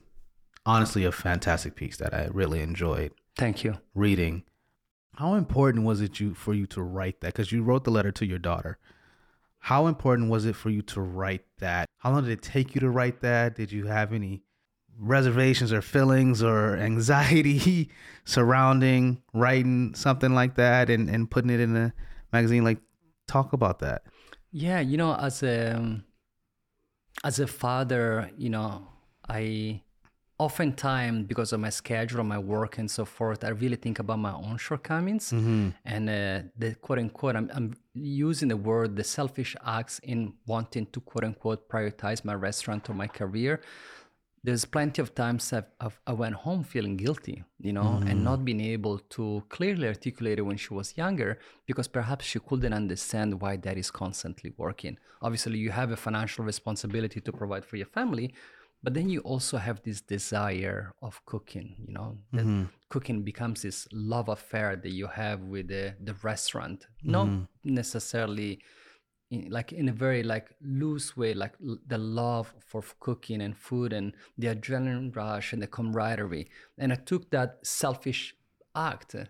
honestly a fantastic piece that I really enjoyed Thank you. reading. How important was it you for you to write that? Because you wrote the letter to your daughter. How important was it for you to write that? How long did it take you to write that? Did you have any reservations or feelings or [laughs] anxiety surrounding writing something like that and, and putting it in a magazine? Like, talk about that. Yeah, you know, as a as a father, you know, I oftentimes because of my schedule, my work, and so forth, I really think about my own shortcomings and uh, the quote unquote. I'm, I'm using the word the selfish acts in wanting to quote unquote prioritize my restaurant or my career. There's plenty of times I've, I've, I went home feeling guilty, you know, and mm-hmm. not being able to clearly articulate it when she was younger because perhaps she couldn't understand why dad is constantly working. Obviously, you have a financial responsibility to provide for your family, but then you also have this desire of cooking, you know, that mm-hmm. cooking becomes this love affair that you have with the, the restaurant, mm-hmm. not necessarily in, like in a very like loose way like l- the love for cooking and food and the adrenaline rush and the camaraderie. And i took that selfish act uh,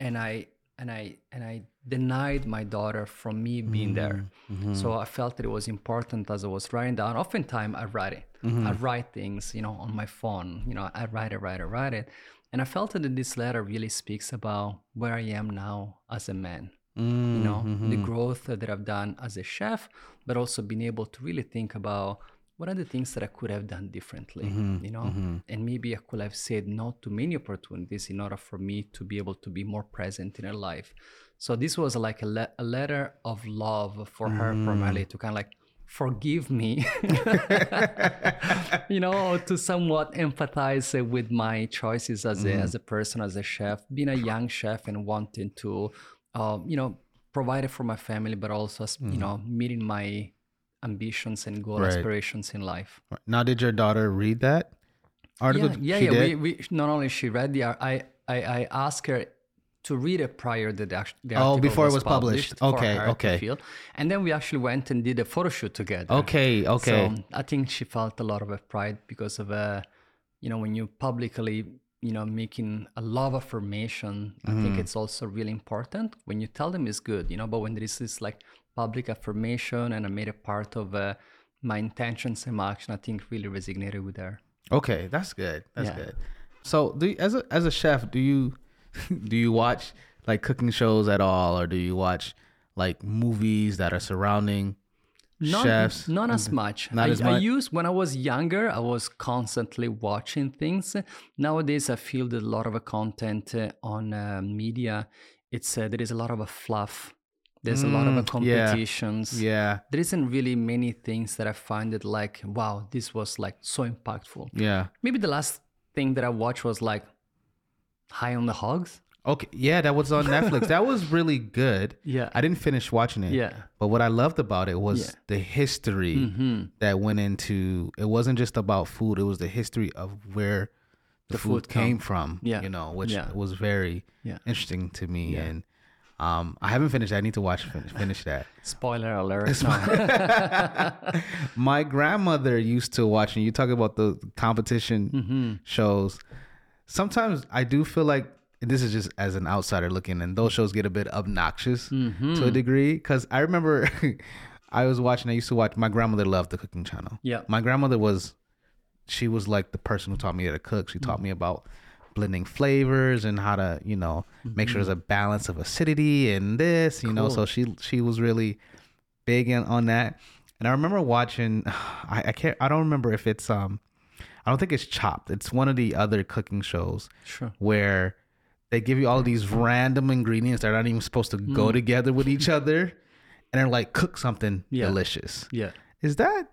and i and i and i denied my daughter from me being there. Mm-hmm. Mm-hmm. So i felt that it was important as i was writing down. Oftentimes i write it. I mm-hmm. write things you know on my phone. You know i write it write it write it. And i felt that this letter really speaks about where i am now as a man you know mm-hmm, the mm-hmm. growth that i've done as a chef but also being able to really think about what are the things that i could have done differently mm-hmm, you know? and maybe i could have said no to many opportunities in order for me to be able to be more present in her life. So this was like a, le- a letter of love for her from primarily mm. to kind of like forgive me [laughs] you know to somewhat empathize with my choices as a as a person as a chef. Being a young chef and wanting to uh, you know provided for my family but also as, you know meeting my ambitions and goal Right. aspirations in life Now, did your daughter read that article? yeah, yeah, yeah. did? We, we not only she read the I I, I asked her to read it prior to the, the Oh, before it was published. for Okay, okay. feel. And then we actually went and did a photo shoot together. Okay, okay. So I think she felt a lot of pride because of uh, you know, when you publicly, you know, making a love affirmation, I Mm-hmm. think it's also really important. When you tell them it's good, you know, but when there is this like public affirmation and I made a part of uh, my intentions and my action, I think really resonated with her. Okay, that's good. That's Yeah. good. So, do you, as a as a chef, do you [laughs] do you watch like cooking shows at all, or do you watch like movies that are surrounding Not, chefs? not as much. Not I, as I used when I was younger. I was constantly watching things. Nowadays, I feel that a lot of content uh, on uh, media, it's uh, there is a lot of a fluff. There's a lot of Mm, yeah. competitions. Yeah, There isn't really many things that I find it like, wow, this was like so impactful. yeah. Maybe the last thing that I watched was like High on the Hogs. Okay, yeah, that was on Netflix. that was [laughs] really good. Yeah. I didn't finish watching it. Yeah. But what I loved about it was Yeah. the history Mm-hmm. that went into it wasn't just about food, it was the history of where the, The food, food came come. from. Yeah. You know, which Yeah. was very Yeah. interesting to me. And um I haven't finished. I need to watch finish, finish that. Spoiler alert. No. [laughs] My grandmother used to watch, and you talk about the competition Mm-hmm. shows. Sometimes I do feel like this is just as an outsider looking, and those shows get a bit obnoxious Mm-hmm. to a degree. Because I remember [laughs] I was watching. I used to watch. My grandmother loved the cooking channel. Yeah. my grandmother was. She was like the person who taught me how to cook. She taught me about blending flavors and how to, you know, make sure there's a balance of acidity and this, you know. Mm-hmm. So she she was really big in, on that. And I remember watching. [sighs] I, I can't. I don't remember if it's um. I don't think it's Chopped. It's one of the other cooking shows Sure. where they give you all these random ingredients that are not even supposed to Mm. go hmm. together with each [laughs] other, and they're like cook something Yeah. delicious. Yeah. Is that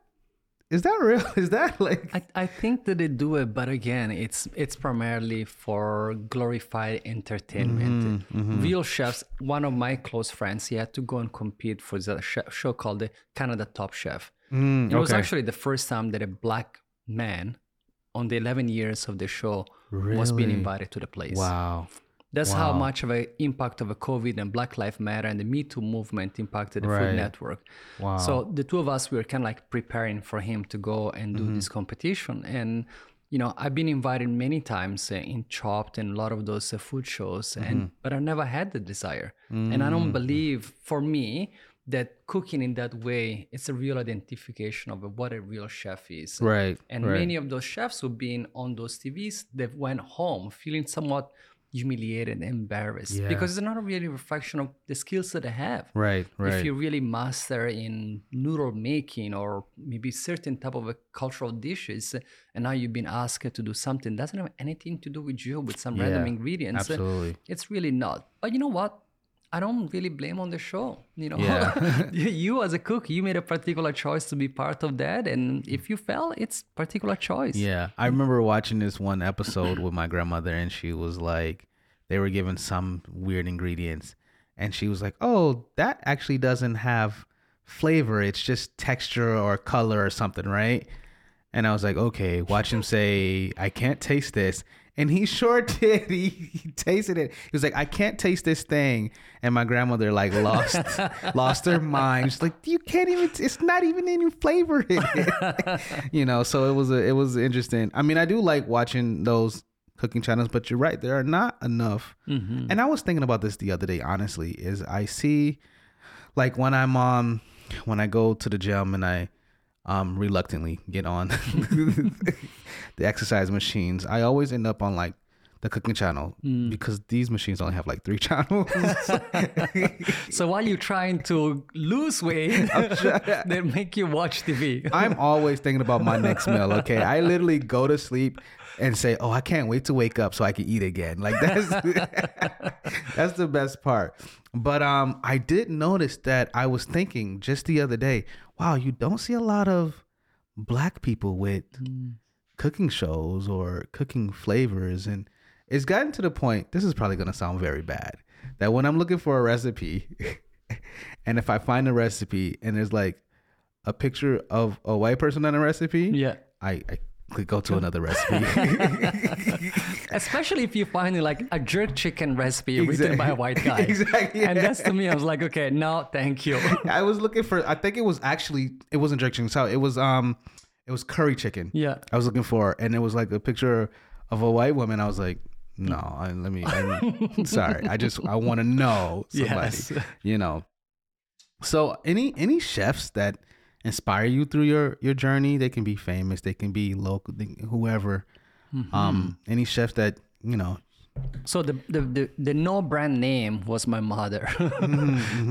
is that real? [laughs] Is that like I, I think that they do it, but again, it's it's primarily for glorified entertainment. Mm-hmm, mm-hmm. Real chefs. One of my close friends, he had to go and compete for the sh- show called the Canada Top Chef. Mm, it was actually the first time that a black man, on the 11 years of the show, was being invited to the place. wow? That's how much of an impact of a COVID and Black Lives Matter and the Me Too movement impacted the Right. Food Network. Wow. So the two of us, we were kind of like preparing for him to go and do Mm-hmm. this competition. And, you know, I've been invited many times uh, in Chopped and a lot of those uh, food shows, and Mm-hmm. but I never had the desire. And I don't believe, for me, that cooking in that way it's a real identification of what a real chef is Right. and right. many of those chefs who've been on those TVs, they went home feeling somewhat humiliated and embarrassed Yeah. because it's not a really a reflection of the skills that they have. Right. Right. If you really master in noodle making or maybe certain type of a cultural dishes, and now you've been asked to do something doesn't have anything to do with you with some random ingredients, absolutely. it's really not. But you know what? I don't really blame on the show. You know, Yeah. [laughs] you as a cook, you made a particular choice to be part of that, and if you fell, it's particular choice. Yeah, I remember watching this one episode with my grandmother, and she was like, they were given some weird ingredients, and she was like, "Oh, that actually doesn't have flavor; it's just texture or color or something, right?" And I was like, "Okay." Watch him say, "I can't taste this," and he sure [laughs] did. He, he tasted it. He was like, "I can't taste this thing," and my grandmother like lost [laughs] lost her mind. She's like, "You can't even. It's not even any flavor in [laughs] it." you know so it was a, it was interesting i mean i do like watching those cooking channels but you're right there are not enough and i was thinking about this the other day honestly is i see like when i'm um when i go to the gym and i um reluctantly get on [laughs] [laughs] the exercise machines i always end up on like the cooking channel because these machines only have like three [laughs] channels So while you're trying to lose weight, they make you watch TV. I'm always thinking about my next meal. Okay, I literally go to sleep and say, "Oh, I can't wait to wake up so I can eat again." Like that's that's the best part. But um, I did notice that I was thinking just the other day. Wow, you don't see a lot of black people with cooking shows or cooking flavors, and it's gotten to the point. This is probably gonna sound very bad. That when I'm looking for a recipe, [laughs] and if I find a recipe and there's like a picture of a white person on a recipe, Yeah. I, I go to another recipe. [laughs] Especially if you find like a jerk chicken recipe written by a white guy. [laughs] Exactly, And that's to me, I was like, okay, no, thank you. [laughs] I was looking for. I think it was actually it wasn't jerk chicken. So it was um, it was curry chicken. Yeah. I was looking for, and it was like a picture of a white woman. I was like, no, I, let me. I'm sorry. I just I want to know somebody. Yes. You know. So any any chefs that inspire you through your your journey, they can be famous, they can be local, they- whoever. Mm-hmm. Um, any chefs that you know So the, the the the no brand name was my mother. [laughs]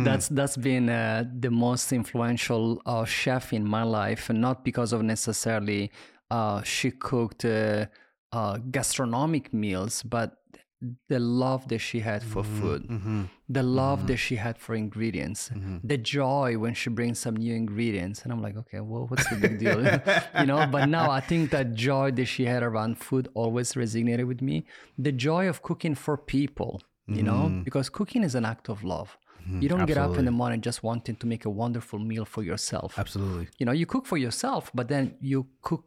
That's that's been uh, the most influential uh, chef in my life, and not because of necessarily uh, she cooked uh, uh, gastronomic meals, but the love that she had for mm-hmm, food, mm-hmm, the love mm-hmm. that she had for ingredients, the joy when she brings some new ingredients, and I'm like, okay, well, what's the big deal, [laughs] you know? But now I think that joy that she had around food always resonated with me. The joy of cooking for people, you know, because cooking is an act of love. You don't get up in the morning just wanting to make a wonderful meal for yourself Absolutely. you know you cook for yourself but then you cook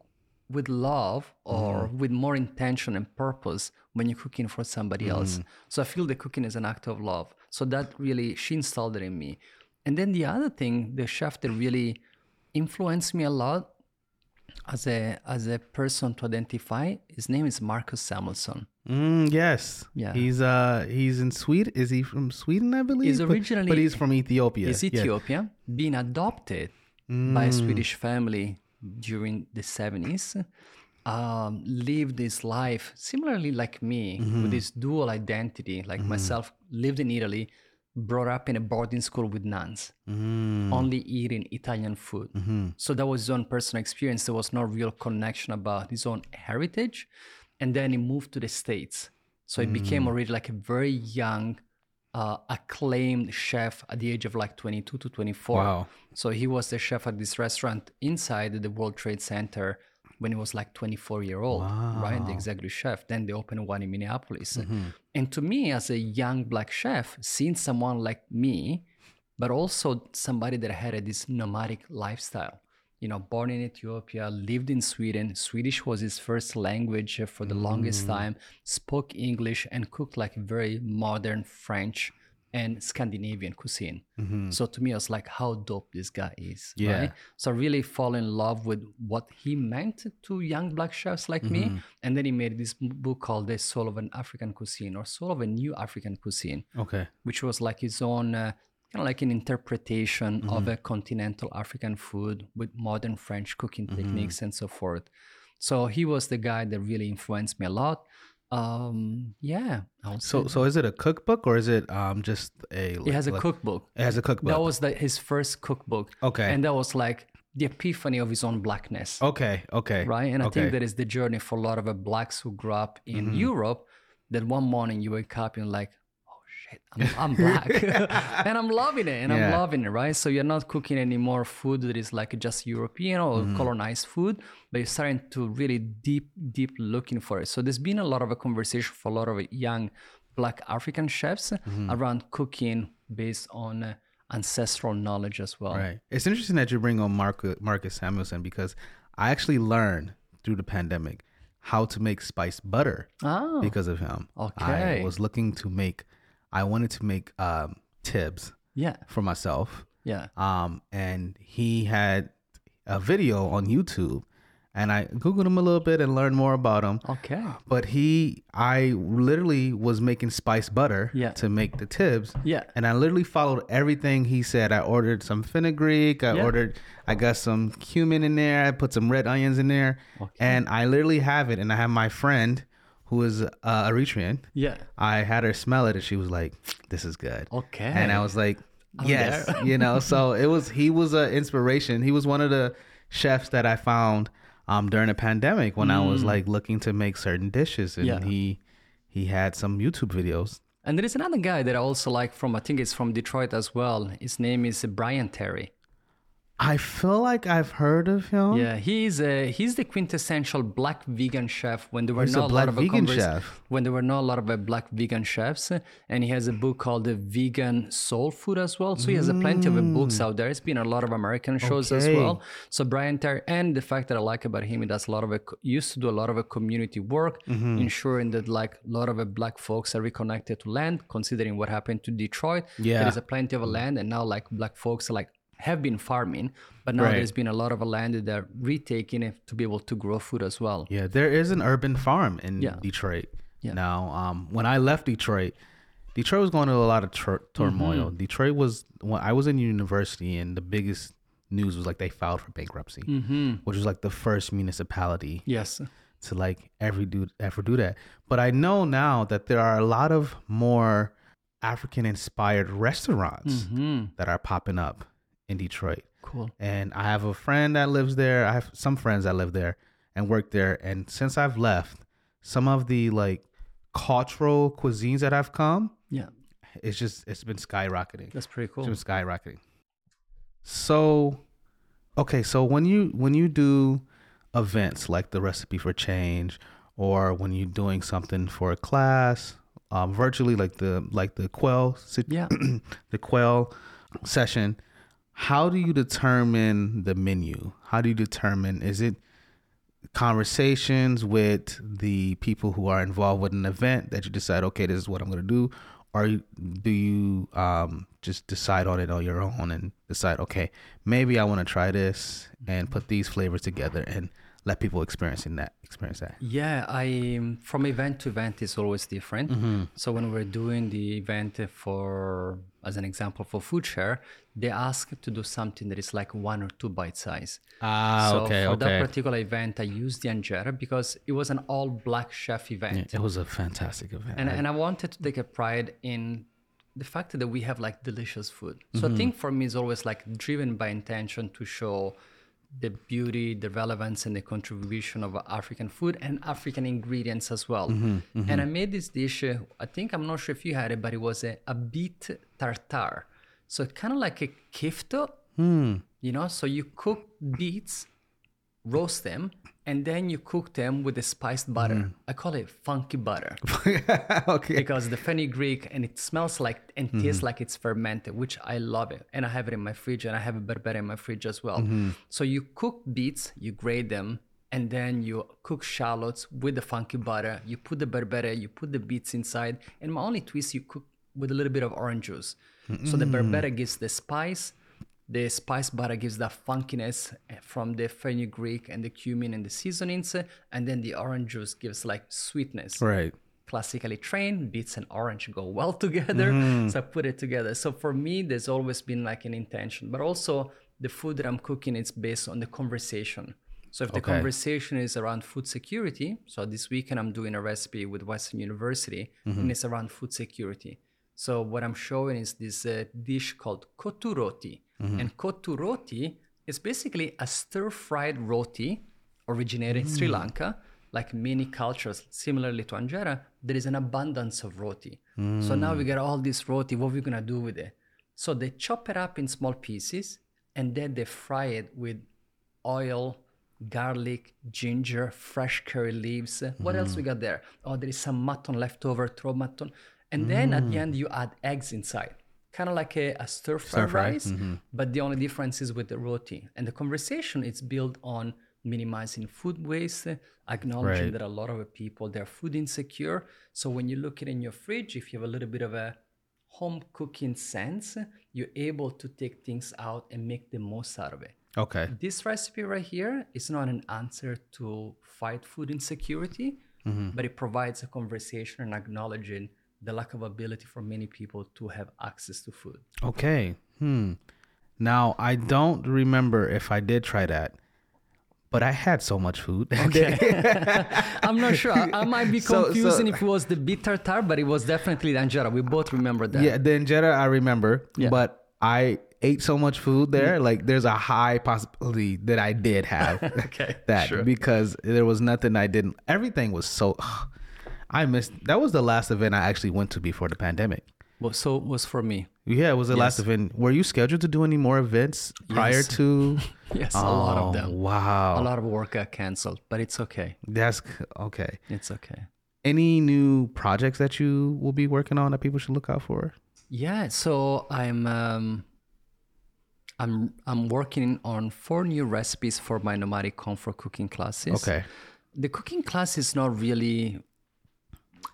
with love or with more intention and purpose when you're cooking for somebody else so i feel the cooking is an act of love so that really she installed it in me and then the other thing the chef that really influenced me a lot as a as a person to identify his name is marcus samuelsson Mm, yes. Yeah. He's uh he's in Sweden. Is he from Sweden? I believe. He's originally- but, he's from Ethiopia. is Yeah. Ethiopia, being adopted by a Swedish family during the 70s, um, lived his life similarly like me, with mm-hmm. this dual identity, like mm-hmm. myself, lived in Italy, brought up in a boarding school with nuns, mm. only eating Italian food. Mm-hmm. So that was his own personal experience. There was no real connection about his own heritage. And then he moved to the States. So he became mm. already like a very young, uh, acclaimed chef at the age of like 22 to 24. Wow. So he was the chef at this restaurant inside the World Trade Center when he was like 24 year old, right? The executive chef. Then they opened one in Minneapolis. Mm-hmm. And to me, as a young black chef, seeing someone like me, but also somebody that had a, this nomadic lifestyle. You know, born in Ethiopia, lived in Sweden. Swedish was his first language for the longest mm. time. Spoke English and cooked like very modern French and Scandinavian cuisine. So to me, I was like, how dope this guy is. Yeah. Right? So I really fall in love with what he meant to young black chefs like me. And then he made this book called The Soul of an African Cuisine or Soul of a New African Cuisine Okay. which was like his own uh, kind of like an interpretation Mm-hmm. of a continental African food with modern French cooking Mm-hmm. techniques and so forth. So he was the guy that really influenced me a lot. Um, yeah, So so is it a cookbook or is it um just a? It has a like- cookbook. It has a cookbook. That was the, his first cookbook. Okay. and that was like the epiphany of his own blackness. okay. Okay. right? And I okay. think that is the journey for a lot of blacks who grew up in Europe. That one morning you wake up and like, shit, I'm, I'm black, [laughs] and I'm loving it, and I'm loving it, right? So you're not cooking any more food that is like just European or mm-hmm. colonized food, but you're starting to really deep, deep looking for it. So there's been a lot of a conversation for a lot of young black African chefs mm-hmm. around cooking based on uh, ancestral knowledge as well. Right. It's interesting that you bring on Marcus, uh, Marcus Samuelsson because I actually learned through the pandemic how to make spiced butter Oh, because of him. Okay. I was looking to make, I wanted to make um, tibs yeah, for myself. yeah. Um, and he had a video on YouTube, and I googled him a little bit and learned more about him. Okay. But he, I literally was making spice butter Yeah. to make the tibs. Yeah. And I literally followed everything he said. I ordered some fenugreek. I Yeah. ordered, I got some cumin in there. I put some red onions in there. And I literally have it. And I have my friend who is uh, Eritrean. Yeah. I had her smell it and she was like, this is good. Okay. And I was like, yes, you know, so it was, he was an inspiration. He was one of the chefs that I found um, during the pandemic when I was like looking to make certain dishes. And Mm. Yeah. he, he had some YouTube videos. And there is another guy that I also like from, I think it's from Detroit as well. His name is Bryant Terry. I feel like I've heard of him. Yeah, he's a, he's the quintessential black vegan chef. When there were He's not a, black lot of a vegan convers- chef. when there were not a lot of uh, black vegan chefs, and he has a book called the Vegan Soul Food as well. So he has a plenty of uh, books out there. It's been a lot of American shows as Mm. Well. So Bryant Terry, and the fact that I like about him, he does a lot of a, used to do a lot of a community work, Mm-hmm. ensuring that like a lot of uh, black folks are reconnected to land. Considering what happened to Detroit, Yeah. there is a plenty of a land, and now like black folks are like have been farming, but now Right. there's been a lot of land that they're retaking it to be able to grow food as well. Yeah, there is an urban farm in Yeah. Detroit. Yeah. Now, um, when I left Detroit, Detroit was going through a lot of tur- turmoil. Mm-hmm. Detroit was when I was in university, and the biggest news was like they filed for bankruptcy, Mm-hmm. which was like the first municipality Yes. to like every do ever do that. But I know now that there are a lot of more African inspired restaurants that are popping up in Detroit. Cool. And I have a friend that lives there. I have some friends that live there and work there. And since I've left, some of the like cultural cuisines that have come, Yeah, it's just it's been skyrocketing. that's pretty cool. It's been skyrocketing. So, okay, so when you when you do events like the recipe for change, or when you're doing something for a class, um, virtually like the like the quell Yeah. [clears throat] the quell session, how do you determine the menu? How do you determine is it conversations with the people who are involved with an event that you decide okay this is what i'm going to do or do you um, just decide on it on your own and decide okay maybe i want to try this and put these flavors together and let people experience in that experience that Yeah, I um, from event to event is always different. Mm-hmm. So when we're doing the event for, as an example, for food share, they ask to do something that is like one or two bite size. ah so okay for okay that particular event, I used the Angera because it was an all black chef event. it was a fantastic event and, and I wanted to take a pride in the fact that we have like delicious food. So Mm-hmm. I think for me is always like driven by intention to show the beauty, the relevance, and the contribution of African food and African ingredients as well. Mm-hmm, And I made this dish. uh, I think I'm not sure if you had it, but it was a, a beet tartare. So kind of like a kitfo, Hmm. you know. So you cook beets, roast them, and then you cook them with the spiced butter. Mm. I call it funky butter [laughs] okay because the fenugreek and it smells like and tastes like it's fermented, which I love it. And I have it in my fridge and I have a berbere in my fridge as well. So you cook beets, you grate them, and then you cook shallots with the funky butter. You put the berbere, you put the beets inside, and my only twist you cook with a little bit of orange juice. So the berbere gives the spice, the spice butter gives that funkiness eh, from the fenugreek and the cumin and the seasonings, eh, and then the orange juice gives like sweetness. Right. Classically trained beets and orange go well [laughs] together. Mm-hmm. so i put it together. So for me there's always been like an intention but also the food that i'm cooking is based on the conversation. So if the Okay. conversation is around food security so this weekend i'm doing a recipe with western university Mm-hmm. and it's around food security. So what i'm showing is this uh, dish called kottu roti Mm-hmm. and kottu roti is basically a stir-fried roti originated in Sri mm. Lanka, like many cultures, similarly to Anjera, there is an abundance of roti. So now we mm. get all this roti, what are we gonna do with it? So they chop it up in small pieces and then they fry it with oil, garlic, ginger, fresh curry leaves. What else we mm. got there? Oh, there is some mutton left over, throw mutton. And then at the end, you add eggs inside. Kind of like a, a stir fry rice, mm-hmm. but the only difference is with the roti. And the conversation is built on minimizing food waste, acknowledging Right. that a lot of people they're food insecure. So when you look it in your fridge, if you have a little bit of a home cooking sense, you're able to take things out and make the most out of it. okay This recipe right here is not an answer to fight food insecurity, mm-hmm. but it provides a conversation and acknowledging the lack of ability for many people to have access to food. Okay. Hmm. Now I don't remember if I did try that, but I had so much food. [laughs] Okay. [laughs] I'm not sure. I, I might be [laughs] So- so- confusing if it was the beet tartare, but it was definitely the anjera. We both remember that. yeah, the injera I remember, Yeah. but I ate so much food there. Like there's a high possibility that I did have Okay, that sure. because there was nothing I didn't. Everything was so. I missed. That was the last event I actually went to before the pandemic. Well, so it was for me. Yeah, it was the last event. Were you scheduled to do any more events prior Yes. to? [laughs] Yes, a lot Oh, of them. Wow. A lot of work got canceled, but it's okay. That's okay. It's okay. Any new projects that you will be working on that people should look out for? Yeah, so I'm um, I'm I'm working on four new recipes for my nomadic comfort cooking classes. Okay. The cooking class is not really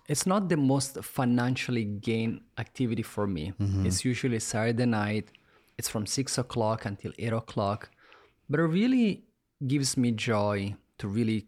it's not the most financially gain activity for me. Mm-hmm. It's usually Saturday night. It's from six o'clock until eight o'clock. But it really gives me joy to really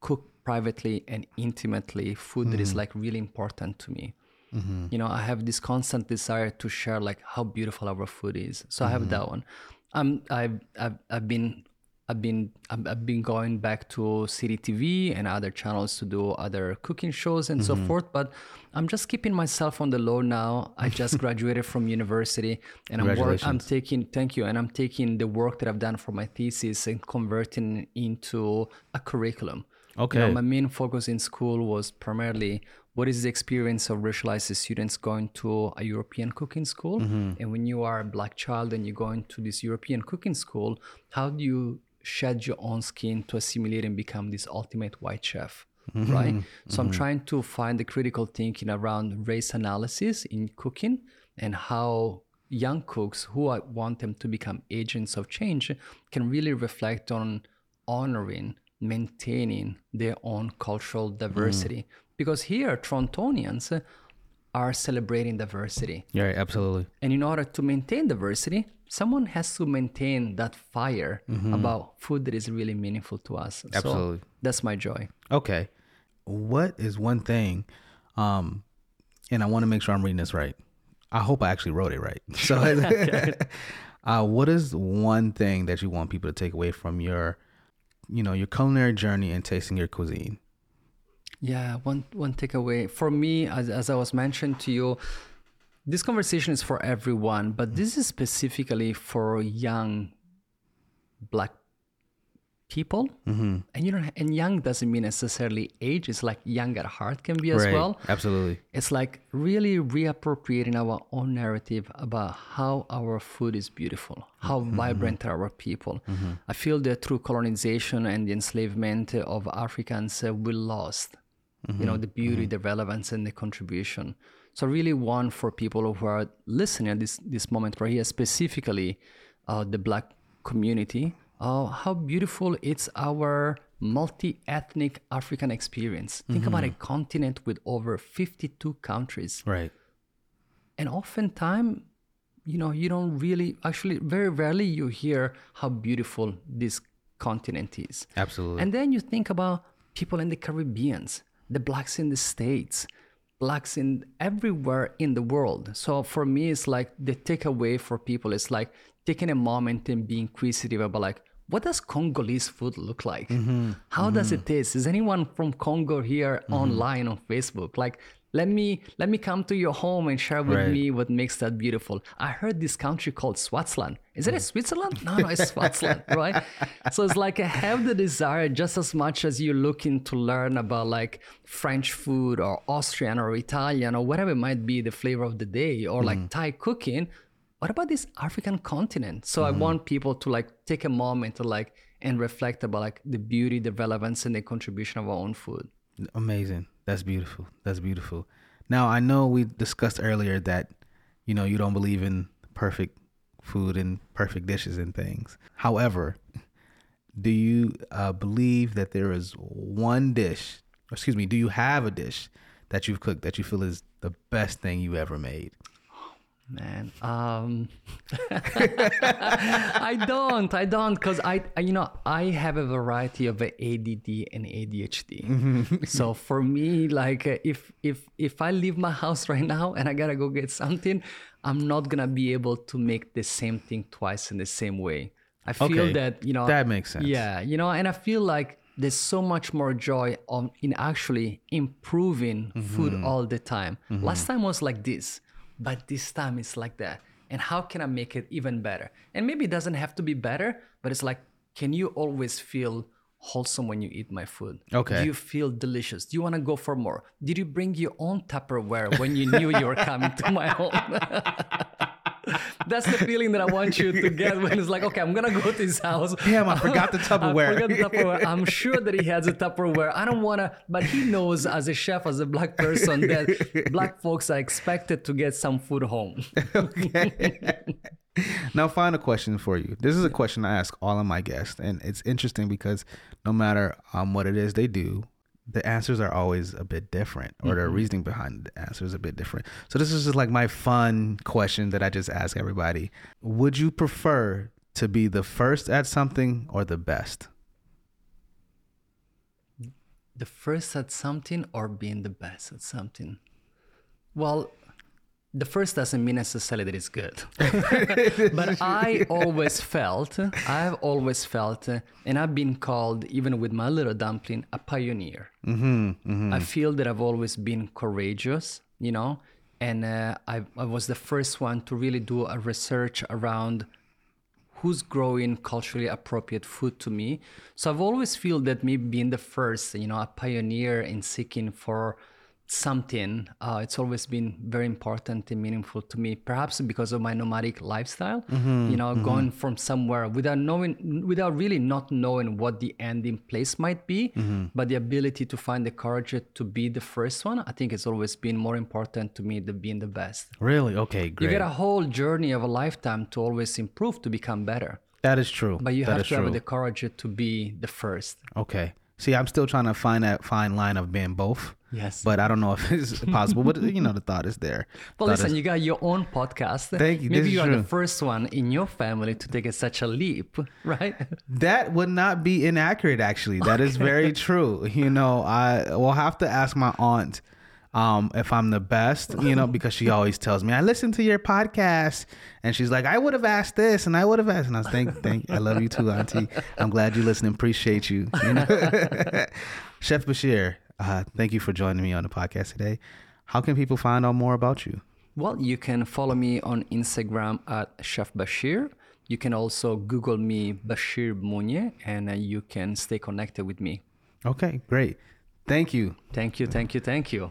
cook privately and intimately food that is mm. like really important to me. Mm-hmm. You know, I have this constant desire to share like how beautiful our food is. So I have mm-hmm. that one. Um, I've, I've I've been I've been I've been going back to City TV and other channels to do other cooking shows and so mm-hmm. forth. But I'm just keeping myself on the low now. I just [laughs] graduated from university and I'm work, I'm taking thank you and I'm taking the work that I've done for my thesis and converting into a curriculum. You know, Okay. my main focus in school was primarily what is the experience of racialized students going to a European cooking school? Mm-hmm. And when you are a black child and you go into this European cooking school, how do you shed your own skin to assimilate and become this ultimate white chef? Mm-hmm. Right? So I'm mm-hmm. trying to find the critical thinking around race analysis in cooking and how young cooks who I want them to become agents of change can really reflect on honoring, maintaining their own cultural diversity. Mm. Because here, Torontonians are celebrating diversity. Yeah, right, absolutely. And in order to maintain diversity, someone has to maintain that fire about food that is really meaningful to us. Absolutely. So that's my joy. Okay. What is one thing um and I want to make sure I'm reading this right. I hope I actually wrote it right. [laughs] So [laughs] [laughs] uh what is one thing that you want people to take away from your you know, your culinary journey and tasting your cuisine? Yeah, one one takeaway for me, as as I was mentioned to you, this conversation is for everyone, but this is specifically for young black people. Mm-hmm. And you don't, and young doesn't mean necessarily age. It's like young at heart can be as right. well. Absolutely. It's like really reappropriating our own narrative about how our food is beautiful, how vibrant are our people. I feel that through colonization and the enslavement of Africans, uh, we lost, you know, the beauty, the relevance, and the contribution. So really one for people who are listening at this this moment right here, specifically uh, the Black community, uh, how beautiful it's our multi-ethnic African experience. Think about a continent with over 52 countries. Right. And oftentimes, you know, you don't really, actually, very rarely you hear how beautiful this continent is. Absolutely. And then you think about people in the Caribbeans, the blacks in the States, blacks in everywhere in the world. So for me, it's like the takeaway for people is like taking a moment and being inquisitive about like, what does Congolese food look like? Mm-hmm. How does mm-hmm. it taste? Is anyone from Congo here mm-hmm. online on Facebook? Like, let me let me come to your home and share with Right. me what makes that beautiful. I heard this country called Swaziland. Is it a mm. Switzerland? No, no, it's Swaziland, [laughs] right? So it's like I have the desire just as much as you're looking to learn about like French food or Austrian or Italian or whatever it might be the flavor of the day or like mm. Thai cooking. What about this African continent? So I mm-hmm. want people to like take a moment to like and reflect about like the beauty, the relevance, and the contribution of our own food. Amazing. That's beautiful. That's beautiful. Now I know we discussed earlier that you know you don't believe in perfect food and perfect dishes and things. However, do you uh, believe that there is one dish? Excuse me. Do you have a dish that you've cooked that you feel is the best thing you ever made? Man, um, [laughs] I don't, I don't, cause I, I, you know, I have a variety of ADD and ADHD. so for me, like, uh, if if if I leave my house right now and I gotta go get something, I'm not gonna be able to make the same thing twice in the same way. I feel Okay, that you know that makes sense. Yeah, you know, and I feel like there's so much more joy on in actually improving food Mm-hmm. all the time. Last time was like this, but this time it's like that. And how can I make it even better? And maybe it doesn't have to be better, but it's like, can you always feel wholesome when you eat my food? Okay. Do you feel delicious? Do you want to go for more? Did you bring your own Tupperware when you knew you were coming to my home? [laughs] That's the feeling that I want you to get when it's like, okay, I'm gonna go to his house. Damn, I forgot the [laughs] Tupperware. I forgot the Tupperware. I'm sure that he has a Tupperware. I don't wanna, but he knows as a chef, as a black person, that [laughs] black folks are expected to get some food home. [laughs] Now, final question for you. This is a question I ask all of my guests, and it's interesting because no matter um, what it is they do, the answers are always a bit different, or the mm-hmm. reasoning behind the answer is a bit different. So this is just like my fun question that I just ask everybody: Would you prefer to be the first at something or the best? the first at something or being the best at something? Well, the first doesn't mean necessarily that it's good. [laughs] but I always felt, I've always felt, uh, and I've been called, even with my little dumpling, a pioneer. Mm-hmm, I feel that I've always been courageous, you know, and uh, I, I was the first one to really do a research around who's growing culturally appropriate food to me. So I've always feel that me being the first, you know, a pioneer in seeking for something, uh, it's always been very important and meaningful to me. Perhaps because of my nomadic lifestyle, mm-hmm, you know, mm-hmm. going from somewhere without knowing, without really not knowing what the ending place might be, mm-hmm. but the ability to find the courage to be the first one. I think it's always been more important to me than being the best. Really? Okay, great. You get a whole journey of a lifetime to always improve, to become better. that is true. But you That have to true. have the courage to be the first. Okay. See, I'm still trying to find that fine line of being both. Yes. But I don't know if [laughs] it's possible. but you know, the thought is there. Well, Thought listen, is- you got your own podcast. Thank you. Maybe you are true. the first one in your family to take a, such a leap, [laughs] right? That would not be inaccurate, actually. That is very true. You know, I will have to ask my aunt um, if I'm the best, you know, because she always tells me, I listen to your podcast. And she's like, I would have asked this and I would have asked. And I was thank, thank, I love you too, Auntie. I'm glad you listen. And appreciate you. [laughs] you know? [laughs] Chef Bashir, uh, thank you for joining me on the podcast today. How can people find out more about you? well, you can follow me on Instagram at Chef Bashir. You can also Google me Bashir Munye, and uh, you can stay connected with me. Okay, great. Thank you. Thank you, thank you, thank you.